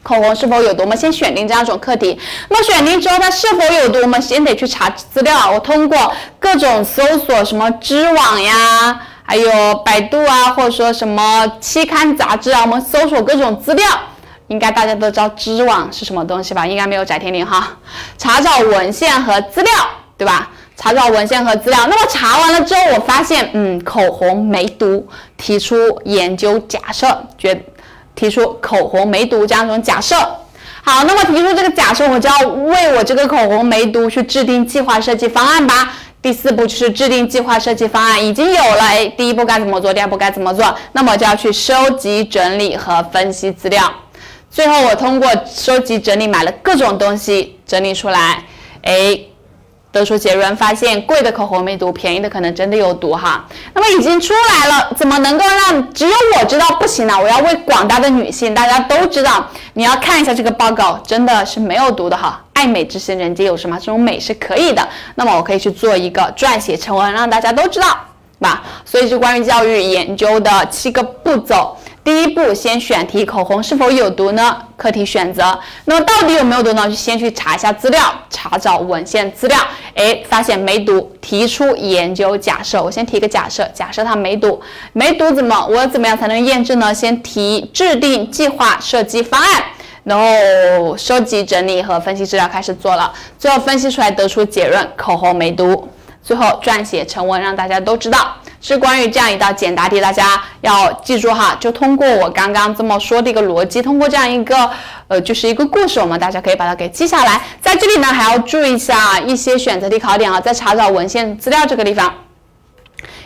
[SPEAKER 1] 口红是否有毒？我们先选定这样一种课题。那么选定之后，它是否有毒？我们先得去查资料。我通过各种搜索，什么知网呀，还有百度啊，或者说什么期刊杂志啊，我们搜索各种资料。应该大家都知道知网是什么东西吧？应该没有翟天临哈。查找文献和资料，对吧？查找文献和资料。那么查完了之后，我发现，嗯，口红没毒，提出研究假设，觉。提出口红没毒这样一种假设，好，那么提出这个假设，我就要为我这个口红没毒去制定计划设计方案吧。第四步就是制定计划设计方案，已经有了，哎，第一步该怎么做，第二步该怎么做，那么就要去收集、整理和分析资料。最后我通过收集、整理，买了各种东西，整理出来，哎。得出结论，发现贵的口红没毒，便宜的可能真的有毒哈。那么已经出来了，怎么能够让只有我知道不行呢？我要为广大的女性，大家都知道，你要看一下这个报告，真的是没有毒的哈。爱美之心，人皆有什么，这种美是可以的。那么我可以去做一个撰写成文，让大家都知道，吧？所以就关于教育研究的七个步骤。第一步，先选题，口红是否有毒呢？课题选择，那么到底有没有毒呢？就先去查一下资料，查找文献资料，哎，发现没毒，提出研究假设。我先提个假设，假设它没毒，没毒怎么？我怎么样才能验证呢？先提制定计划设计方案，然后收集整理和分析资料开始做了，最后分析出来得出结论，口红没毒，最后撰写成文让大家都知道。是关于这样一道简答题，大家要记住哈。就通过我刚刚这么说的一个逻辑，通过这样一个呃，就是一个故事，我们大家可以把它给记下来。在这里呢，还要注意一下一些选择题考点啊，在查找文献资料这个地方，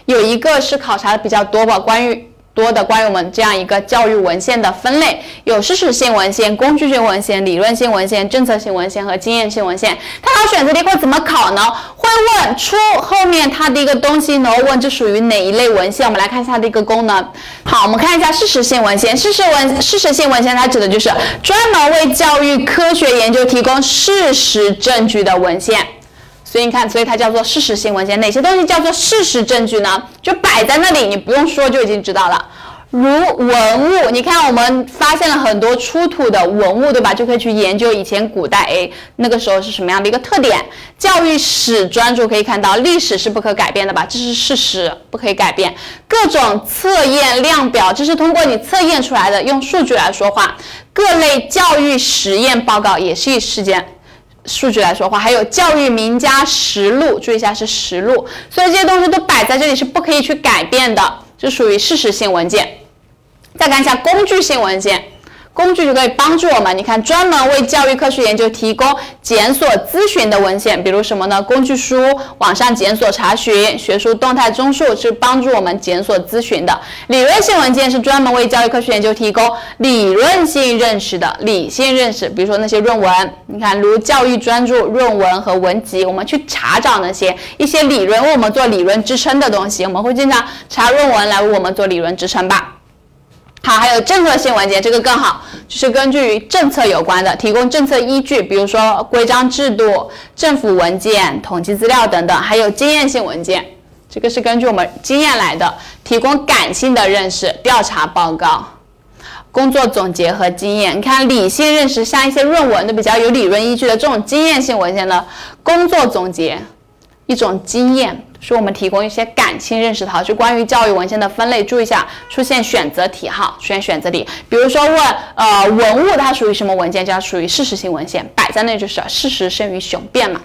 [SPEAKER 1] 有一个是考察的比较多吧，关于。多的关于我们这样一个教育文献的分类，有事实性文献、工具性文献、理论性文献、政策性文献和经验性文献。它考选择题会怎么考呢？会问出后面它的一个东西，然后问这属于哪一类文献。我们来看一下它的一个功能。好，我们看一下事实性文献。事实文事实性文献它指的就是专门为教育科学研究提供事实证据的文献。所以你看，所以它叫做事实性文献。哪些东西叫做事实证据呢？就摆在那里，你不用说就已经知道了。如文物，你看我们发现了很多出土的文物，对吧？就可以去研究以前古代，哎，那个时候是什么样的一个特点。教育史专注可以看到，历史是不可改变的吧？这是事实，不可以改变。各种测验量表，这是通过你测验出来的，用数据来说话。各类教育实验报告也是一时间。数据来说话，还有教育名家实录，注意一下是实录，所以这些东西都摆在这里是不可以去改变的，就属于事实性文件。再看一下工具性文件。工具就可以帮助我们，你看，专门为教育科学研究提供检索咨询的文献，比如什么呢？工具书、网上检索查询、学术动态综述是帮助我们检索咨询的。理论性文件是专门为教育科学研究提供理论性认识的理性认识，比如说那些论文，你看，如教育专注论文和文集，我们去查找那些一些理论为我们做理论支撑的东西，我们会经常查论文来为我们做理论支撑吧。好，还有政策性文件，这个更好，就是根据政策有关的，提供政策依据，比如说规章制度、政府文件、统计资料等等。还有经验性文件，这个是根据我们经验来的，提供感性的认识、调查报告、工作总结和经验。你看，理性认识像一些论文都比较有理论依据的这种经验性文件呢工作总结，一种经验。是我们提供一些感性认识的，就关于教育文献的分类，注意一下出现选择题哈，出现选择题，比如说问呃文物它属于什么文件，就要属于事实性文献，摆在那就是事实胜于雄辩嘛。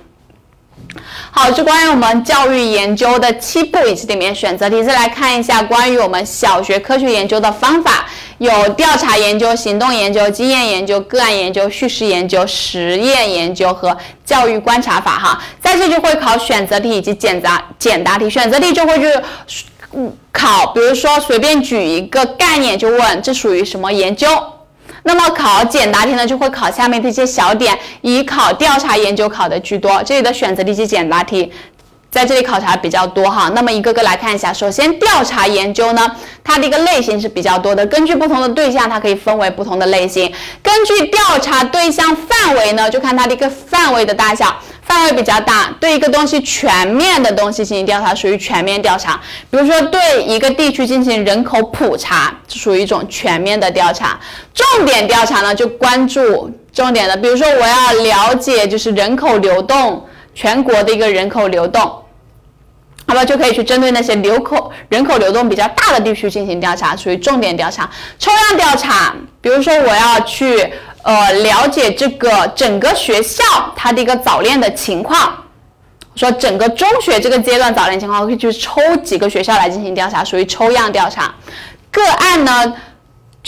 [SPEAKER 1] 好，就关于我们教育研究的七步以及里面选择题。再来看一下关于我们小学科学研究的方法，有调查研究、行动研究、经验研究、个案研究、叙事研究、实验研究和教育观察法。哈，在这就会考选择题以及简答简答题。选择题就会就是嗯考，比如说随便举一个概念就问这属于什么研究。那么考简答题呢，就会考下面的一些小点，以考调查研究考的居多。这里的选择题及简答题，在这里考察比较多哈。那么一个个来看一下，首先调查研究呢，它的一个类型是比较多的，根据不同的对象，它可以分为不同的类型。根据调查对象范围呢，就看它的一个范围的大小。范围比较大，对一个东西全面的东西进行调查，属于全面调查。比如说，对一个地区进行人口普查，属于一种全面的调查。重点调查呢，就关注重点的，比如说我要了解就是人口流动，全国的一个人口流动，好吧，就可以去针对那些流口人口流动比较大的地区进行调查，属于重点调查。抽样调查，比如说我要去。呃，了解这个整个学校它的一个早恋的情况，说整个中学这个阶段早恋情况，可以去抽几个学校来进行调查，属于抽样调查。个案呢，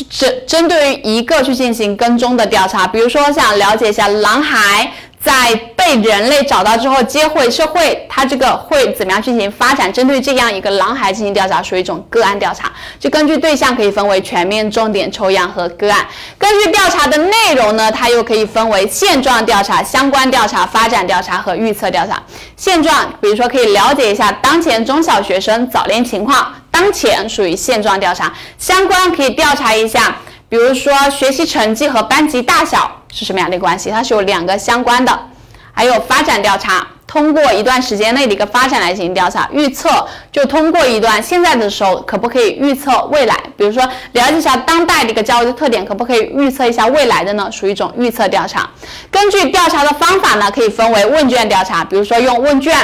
[SPEAKER 1] 针针对于一个去进行跟踪的调查，比如说想了解一下狼孩。在被人类找到之后，接回社会，它这个会怎么样进行发展？针对这样一个狼孩进行调查，属于一种个案调查。就根据对象可以分为全面、重点、抽样和个案。根据调查的内容呢，它又可以分为现状调查、相关调查、发展调查和预测调查。现状，比如说可以了解一下当前中小学生早恋情况，当前属于现状调查。相关可以调查一下。比如说学习成绩和班级大小是什么样的关系？它是有两个相关的。还有发展调查，通过一段时间内的一个发展来进行调查预测，就通过一段现在的时候可不可以预测未来？比如说了解一下当代的一个教育的特点，可不可以预测一下未来的呢？属于一种预测调查。根据调查的方法呢，可以分为问卷调查，比如说用问卷、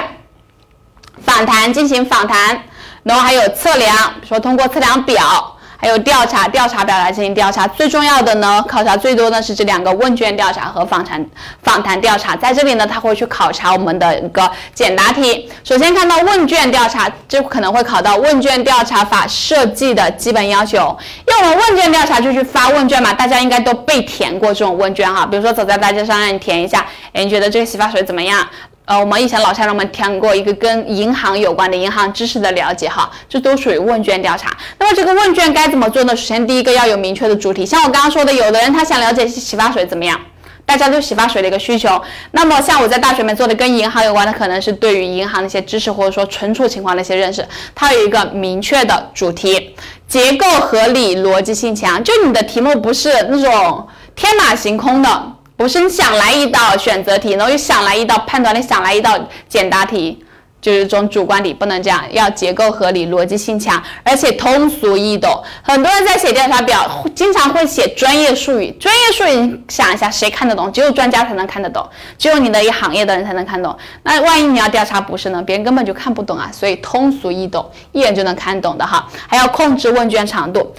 [SPEAKER 1] 访谈进行访谈，然后还有测量，比如说通过测量表。还有调查调查表来进行调查，最重要的呢，考察最多的是这两个问卷调查和访谈访谈调查。在这里呢，他会去考察我们的一个简答题。首先看到问卷调查，就可能会考到问卷调查法设计的基本要求。因为我们问卷调查就去发问卷嘛，大家应该都被填过这种问卷哈。比如说走在大街上让你填一下，哎，你觉得这个洗发水怎么样？呃，我们以前老师让我们填过一个跟银行有关的银行知识的了解，哈，这都属于问卷调查。那么这个问卷该怎么做呢？首先第一个要有明确的主题，像我刚刚说的，有的人他想了解洗发水怎么样，大家对洗发水的一个需求。那么像我在大学里面做的跟银行有关的，可能是对于银行的一些知识或者说存储情况的一些认识，它有一个明确的主题，结构合理，逻辑性强。就你的题目不是那种天马行空的。不是你想来一道选择题，然后又想来一道判断，你想来一道简答题，就是这种主观题，不能这样，要结构合理，逻辑性强，而且通俗易懂。很多人在写调查表，经常会写专业术语，专业术语，你想一下，谁看得懂？只有专家才能看得懂，只有你的一行业的人才能看懂。那万一你要调查不是呢？别人根本就看不懂啊！所以通俗易懂，一眼就能看懂的哈。还要控制问卷长度。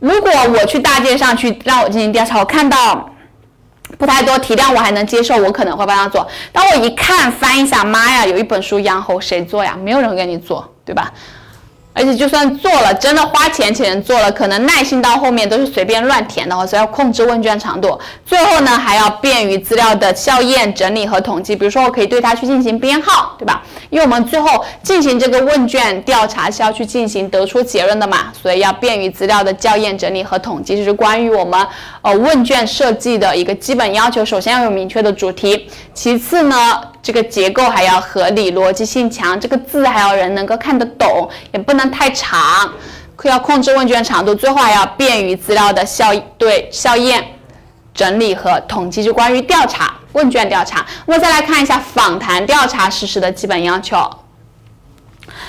[SPEAKER 1] 如果我去大街上去让我进行调查，我看到。不太多体量我还能接受，我可能会帮他做。但我一看翻一下，妈呀，有一本书养猴谁做呀？没有人给你做，对吧？而且就算做了，真的花钱请人做了，可能耐心到后面都是随便乱填的话，所以要控制问卷长度。最后呢，还要便于资料的校验、整理和统计。比如说，我可以对它去进行编号，对吧？因为我们最后进行这个问卷调查是要去进行得出结论的嘛，所以要便于资料的校验、整理和统计。这是关于我们呃问卷设计的一个基本要求。首先要有明确的主题，其次呢。这个结构还要合理，逻辑性强，这个字还要人能够看得懂，也不能太长，要控制问卷长度，最后还要便于资料的校对校验、整理和统计，就关于调查问卷调查。那么再来看一下访谈调查实施的基本要求。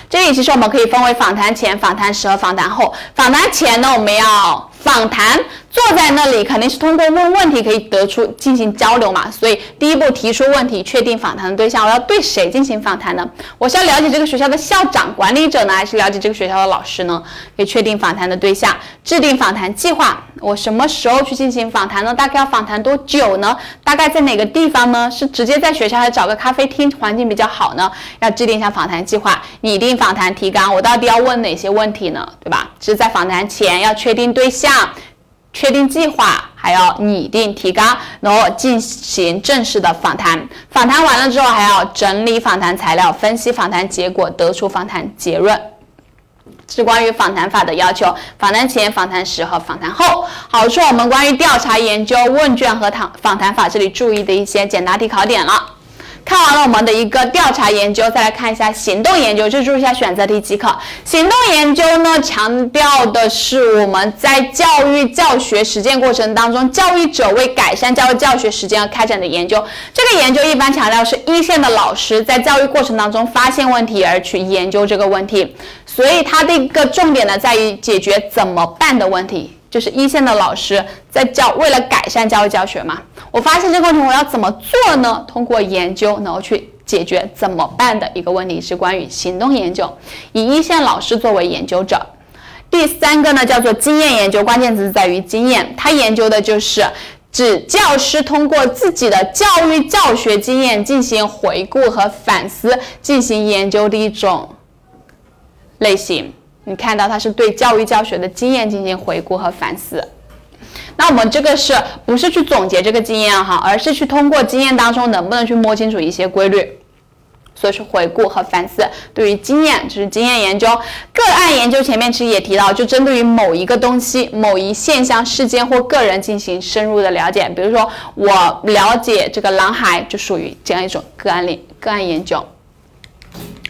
[SPEAKER 1] 这里其实我们可以分为访谈前、访谈时和访谈后。访谈前呢，我们要访谈坐在那里肯定是通过问问题可以得出进行交流嘛，所以第一步提出问题，确定访谈的对象，我要对谁进行访谈呢？我是要了解这个学校的校长、管理者呢，还是了解这个学校的老师呢？可以确定访谈的对象，制定访谈计划。我什么时候去进行访谈呢？大概要访谈多久呢？大概在哪个地方呢？是直接在学校，还是找个咖啡厅环境比较好呢？要制定一下访谈计划，拟定访谈提纲。我到底要问哪些问题呢？对吧？是在访谈前要确定对象。确定计划，还要拟定提纲，然后进行正式的访谈。访谈完了之后，还要整理访谈材料，分析访谈结果，得出访谈结论。是关于访谈法的要求，访谈前、访谈时和访谈后。好，说我们关于调查研究、问卷和谈访谈法这里注意的一些简答题考点了。看完了我们的一个调查研究，再来看一下行动研究，就注意一下选择题即可。行动研究呢，强调的是我们在教育教学实践过程当中，教育者为改善教育教学实践而开展的研究。这个研究一般强调是一线的老师在教育过程当中发现问题而去研究这个问题，所以它的一个重点呢，在于解决怎么办的问题。就是一线的老师在教，为了改善教育教学嘛，我发现这个问题我要怎么做呢？通过研究，然后去解决怎么办的一个问题是关于行动研究，以一线老师作为研究者。第三个呢叫做经验研究，关键词在于经验，它研究的就是指教师通过自己的教育教学经验进行回顾和反思，进行研究的一种类型。你看到它是对教育教学的经验进行回顾和反思，那我们这个是不是去总结这个经验哈，而是去通过经验当中能不能去摸清楚一些规律，所以是回顾和反思。对于经验，就是经验研究、个案研究，前面其实也提到，就针对于某一个东西、某一现象、事件或个人进行深入的了解。比如说，我了解这个男孩，就属于这样一种个案例个案研究。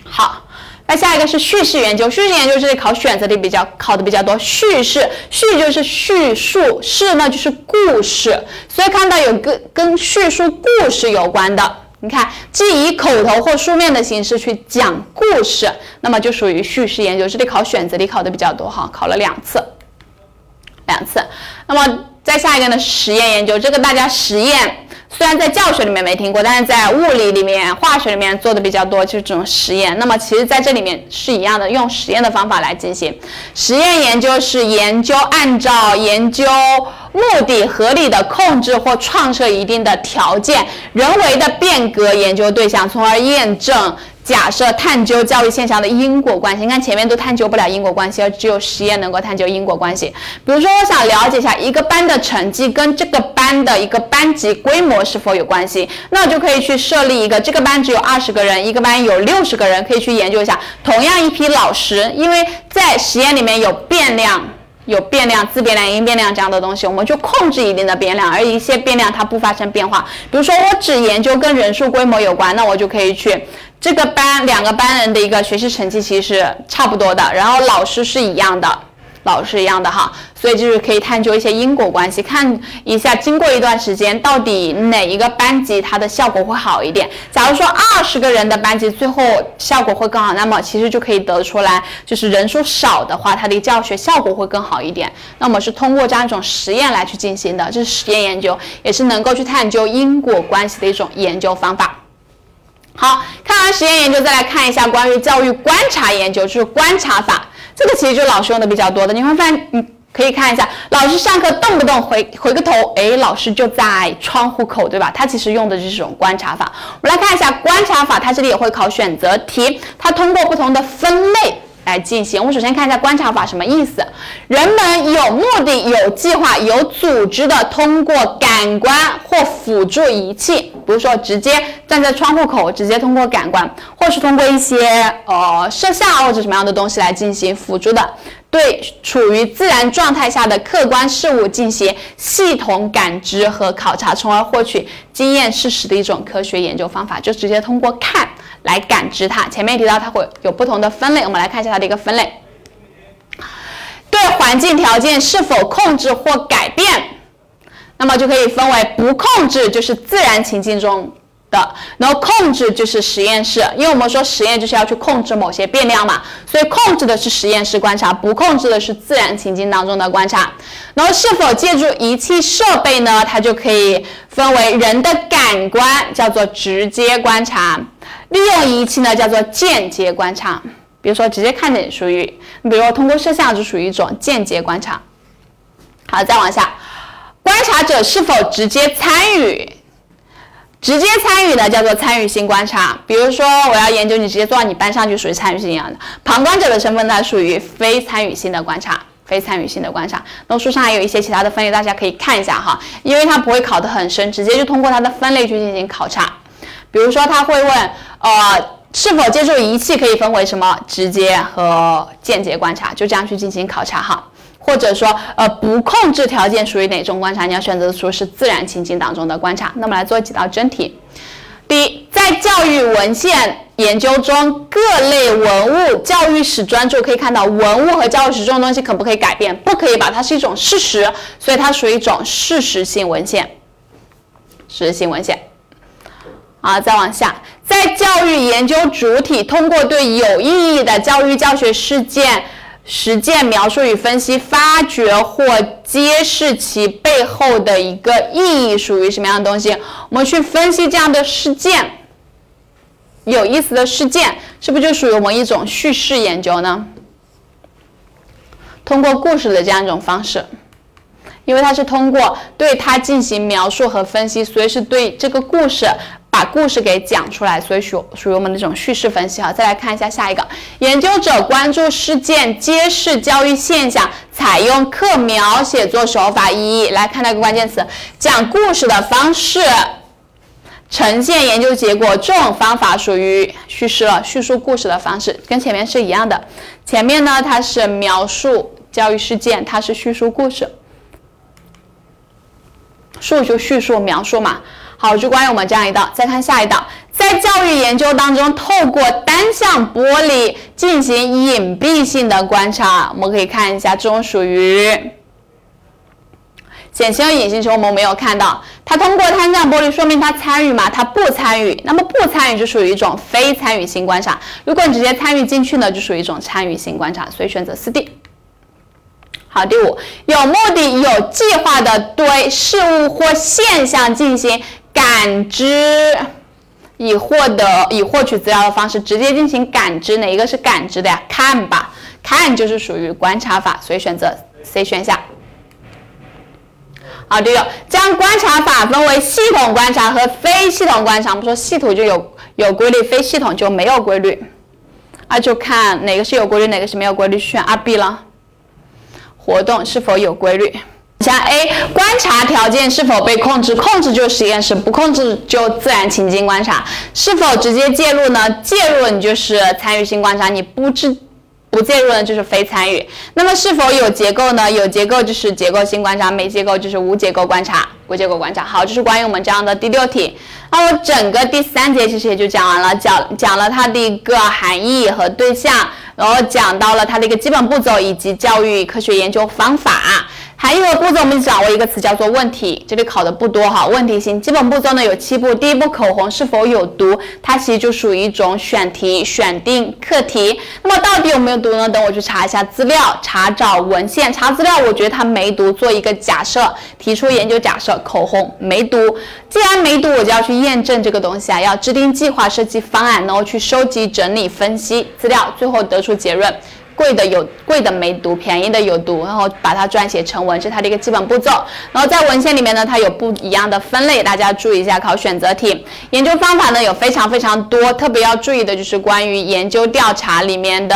[SPEAKER 1] 好。那下一个是叙事研究，叙事研究这里考选择题比较考的比较多。叙事，叙就是叙述，事呢就是故事，所以看到有个跟叙述故事有关的，你看，即以口头或书面的形式去讲故事，那么就属于叙事研究。这里考选择题考的比较多哈，考了两次，两次。那么再下一个呢，实验研究，这个大家实验。虽然在教学里面没听过，但是在物理里面、化学里面做的比较多，就是这种实验。那么其实在这里面是一样的，用实验的方法来进行实验研究，是研究按照研究目的合理的控制或创设一定的条件，人为的变革研究对象，从而验证。假设探究教育现象的因果关系，你看前面都探究不了因果关系，而只有实验能够探究因果关系。比如说，我想了解一下一个班的成绩跟这个班的一个班级规模是否有关系，那我就可以去设立一个这个班只有二十个人，一个班有六十个人，可以去研究一下同样一批老师，因为在实验里面有变量。有变量、自变量、因变量这样的东西，我们就控制一定的变量，而一些变量它不发生变化。比如说，我只研究跟人数规模有关，那我就可以去这个班两个班人的一个学习成绩其实差不多的，然后老师是一样的。老师一样的哈，所以就是可以探究一些因果关系，看一下经过一段时间，到底哪一个班级它的效果会好一点。假如说二十个人的班级最后效果会更好，那么其实就可以得出来，就是人数少的话，它的教学效果会更好一点。那么是通过这样一种实验来去进行的，这是实验研究，也是能够去探究因果关系的一种研究方法。好看完实验研究，再来看一下关于教育观察研究，就是观察法。这个其实就老师用的比较多的，你会发现，你可以看一下，老师上课动不动回回个头，哎，老师就在窗户口，对吧？他其实用的就是这种观察法。我们来看一下观察法，它这里也会考选择题，它通过不同的分类。来进行。我们首先看一下观察法什么意思？人们有目的、有计划、有组织的通过感官或辅助仪器，比如说直接站在窗户口，直接通过感官，或是通过一些呃摄像或者什么样的东西来进行辅助的，对处于自然状态下的客观事物进行系统感知和考察，从而获取经验事实的一种科学研究方法，就直接通过看。来感知它。前面提到它会有不同的分类，我们来看一下它的一个分类。对环境条件是否控制或改变，那么就可以分为不控制，就是自然情境中的，然后控制就是实验室，因为我们说实验就是要去控制某些变量嘛，所以控制的是实验室观察，不控制的是自然情境当中的观察。然后是否借助仪器设备呢？它就可以分为人的感官叫做直接观察，利用仪器呢叫做间接观察。比如说直接看见属于，你比如说通过摄像就属于一种间接观察。好，再往下，观察者是否直接参与？直接参与的叫做参与性观察，比如说我要研究你，直接坐到你班上就属于参与性一样的。旁观者的身份呢，属于非参与性的观察，非参与性的观察。那书上还有一些其他的分类，大家可以看一下哈，因为它不会考得很深，直接就通过它的分类去进行考察。比如说他会问，呃，是否借助仪器可以分为什么直接和间接观察，就这样去进行考察哈。或者说，呃，不控制条件属于哪种观察？你要选择出是自然情境当中的观察。那么来做几道真题。第一，在教育文献研究中，各类文物教育史专注，可以看到文物和教育史这种东西可不可以改变？不可以吧？它是一种事实，所以它属于一种事实性文献。事实性文献。好，再往下，在教育研究主体通过对有意义的教育教学事件。实践描述与分析，发掘或揭示其背后的一个意义属于什么样的东西？我们去分析这样的事件，有意思的事件，是不是就属于我们一种叙事研究呢？通过故事的这样一种方式，因为它是通过对它进行描述和分析，所以是对这个故事。把故事给讲出来，所以属属于我们那种叙事分析哈。再来看一下下一个，研究者关注事件，揭示教育现象，采用课描写作手法。一来看到一个关键词，讲故事的方式，呈现研究结果，这种方法属于叙事了，叙述故事的方式跟前面是一样的。前面呢，它是描述教育事件，它是叙述故事，述就叙述描述嘛。好，就关于我们这样一道，再看下一道，在教育研究当中，透过单向玻璃进行隐蔽性的观察，我们可以看一下，这种属于显性和隐性球，我们没有看到。它通过单向玻璃，说明它参与吗？它不参与。那么不参与就属于一种非参与性观察。如果你直接参与进去呢，就属于一种参与性观察。所以选择四 D。好，第五，有目的、有计划的对事物或现象进行。感知以获得以获取资料的方式，直接进行感知，哪一个是感知的呀？看吧，看就是属于观察法，所以选择 C 选项。好，第六，将观察法分为系统观察和非系统观察。我们说系统就有有规律，非系统就没有规律，那就看哪个是有规律，哪个是没有规律，选二 B 了。活动是否有规律？像 A 观察条件是否被控制，控制就实验室，不控制就自然情境观察。是否直接介入呢？介入你就是参与性观察，你不知不介入呢就是非参与。那么是否有结构呢？有结构就是结构性观察，没结构就是无结构观察。无结构观察。好，这是关于我们这样的第六题。那我整个第三节其实也就讲完了，讲讲了它的一个含义和对象，然后讲到了它的一个基本步骤以及教育科学研究方法。还有一个步骤，我们掌握一个词叫做问题，这里考的不多哈。问题型基本步骤呢有七步，第一步口红是否有毒，它其实就属于一种选题、选定课题。那么到底有没有毒呢？等我去查一下资料，查找文献，查资料，我觉得它没毒，做一个假设，提出研究假设，口红没毒。既然没毒，我就要去验证这个东西啊，要制定计划、设计方案，然后去收集、整理、分析资料，最后得出结论。贵的有贵的没毒，便宜的有毒，然后把它撰写成文，是它的一个基本步骤。然后在文献里面呢，它有不一样的分类，大家注意一下。考选择题，研究方法呢有非常非常多，特别要注意的就是关于研究调查里面的。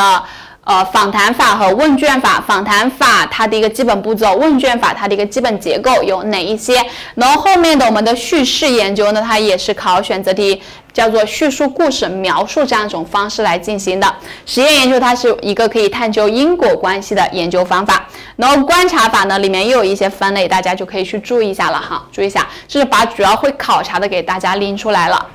[SPEAKER 1] 呃，访谈法和问卷法，访谈法它的一个基本步骤，问卷法它的一个基本结构有哪一些？然后后面的我们的叙事研究呢，它也是考选择题，叫做叙述故事、描述这样一种方式来进行的。实验研究它是一个可以探究因果关系的研究方法。然后观察法呢，里面又有一些分类，大家就可以去注意一下了哈，注意一下，这是把主要会考察的给大家拎出来了。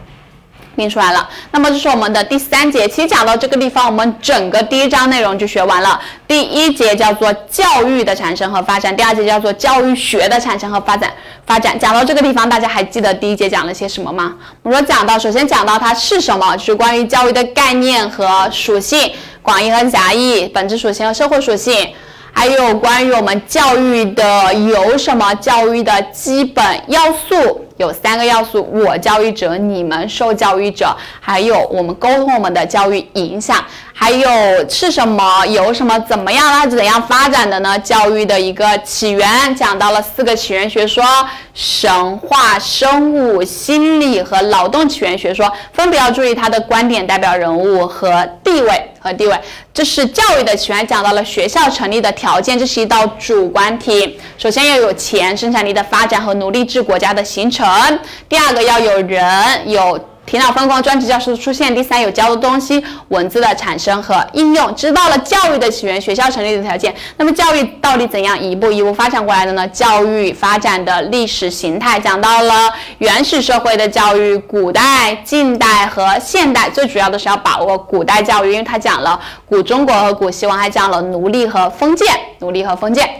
[SPEAKER 1] 拼出来了。那么这是我们的第三节，其实讲到这个地方，我们整个第一章内容就学完了。第一节叫做教育的产生和发展，第二节叫做教育学的产生和发展。发展讲到这个地方，大家还记得第一节讲了些什么吗？我说讲到，首先讲到它是什么，就是关于教育的概念和属性，广义和狭义，本质属性和社会属性。还有关于我们教育的有什么教育的基本要素，有三个要素：我教育者、你们受教育者，还有我们沟通我们的教育影响。还有是什么？有什么？怎么样？它是怎样发展的呢？教育的一个起源，讲到了四个起源学说：神话、生物、心理和劳动起源学说。分别要注意它的观点、代表人物和地位和地位。这是教育的起源，讲到了学校成立的条件，这是一道主观题。首先要有钱，生产力的发展和奴隶制国家的形成。第二个要有人，有。提脑分工，专职教师的出现。第三，有教的东西，文字的产生和应用。知道了教育的起源，学校成立的条件。那么教育到底怎样一步一步发展过来的呢？教育发展的历史形态，讲到了原始社会的教育、古代、近代和现代。最主要的是要把握古代教育，因为它讲了古中国和古西王，还讲了奴隶和封建，奴隶和封建。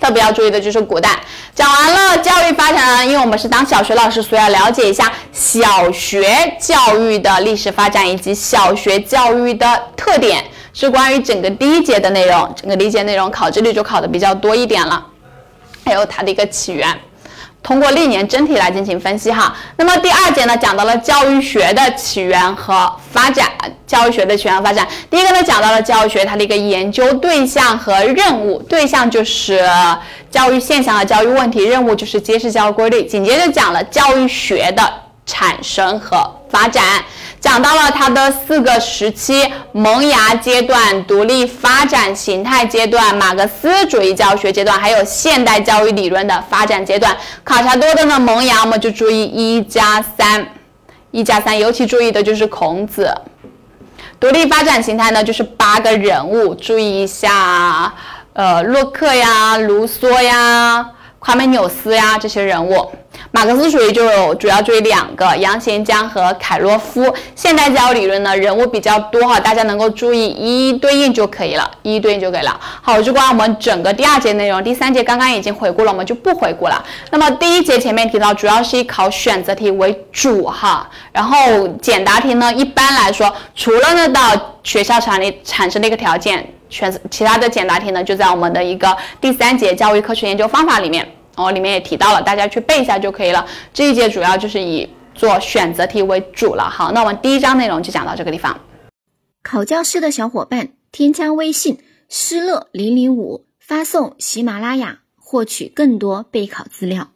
[SPEAKER 1] 特别要注意的就是古代，讲完了教育发展，因为我们是当小学老师，所以要了解一下小学教育的历史发展以及小学教育的特点，是关于整个第一节的内容。整个第一节内容考这里就考的比较多一点了，还有它的一个起源。通过历年真题来进行分析哈。那么第二节呢，讲到了教育学的起源和发展。教育学的起源和发展，第一个呢，讲到了教育学它的一个研究对象和任务。对象就是教育现象和教育问题，任务就是揭示教育规律。紧接着讲了教育学的产生和发展。讲到了它的四个时期：萌芽阶段、独立发展形态阶段、马克思主义教学阶段，还有现代教育理论的发展阶段。考察多的呢，萌芽我们就注意一加三，一加三，尤其注意的就是孔子。独立发展形态呢，就是八个人物，注意一下，呃，洛克呀、卢梭呀、夸美纽斯呀这些人物。马克思主义就有主要注意两个，杨贤江和凯洛夫。现代教育理论呢，人物比较多哈，大家能够注意一一对应就可以了，一一对应就可以了。好，就关我们整个第二节内容，第三节刚刚已经回顾了，我们就不回顾了。那么第一节前面提到，主要是以考选择题为主哈，然后简答题呢，一般来说，除了那道学校产立产生的一个条件，选其他的简答题呢，就在我们的一个第三节教育科学研究方法里面。哦，里面也提到了，大家去背一下就可以了。这一节主要就是以做选择题为主了。好，那我们第一章内容就讲到这个地方。
[SPEAKER 2] 考教师的小伙伴，添加微信“师乐零零五”，发送喜马拉雅，获取更多备考资料。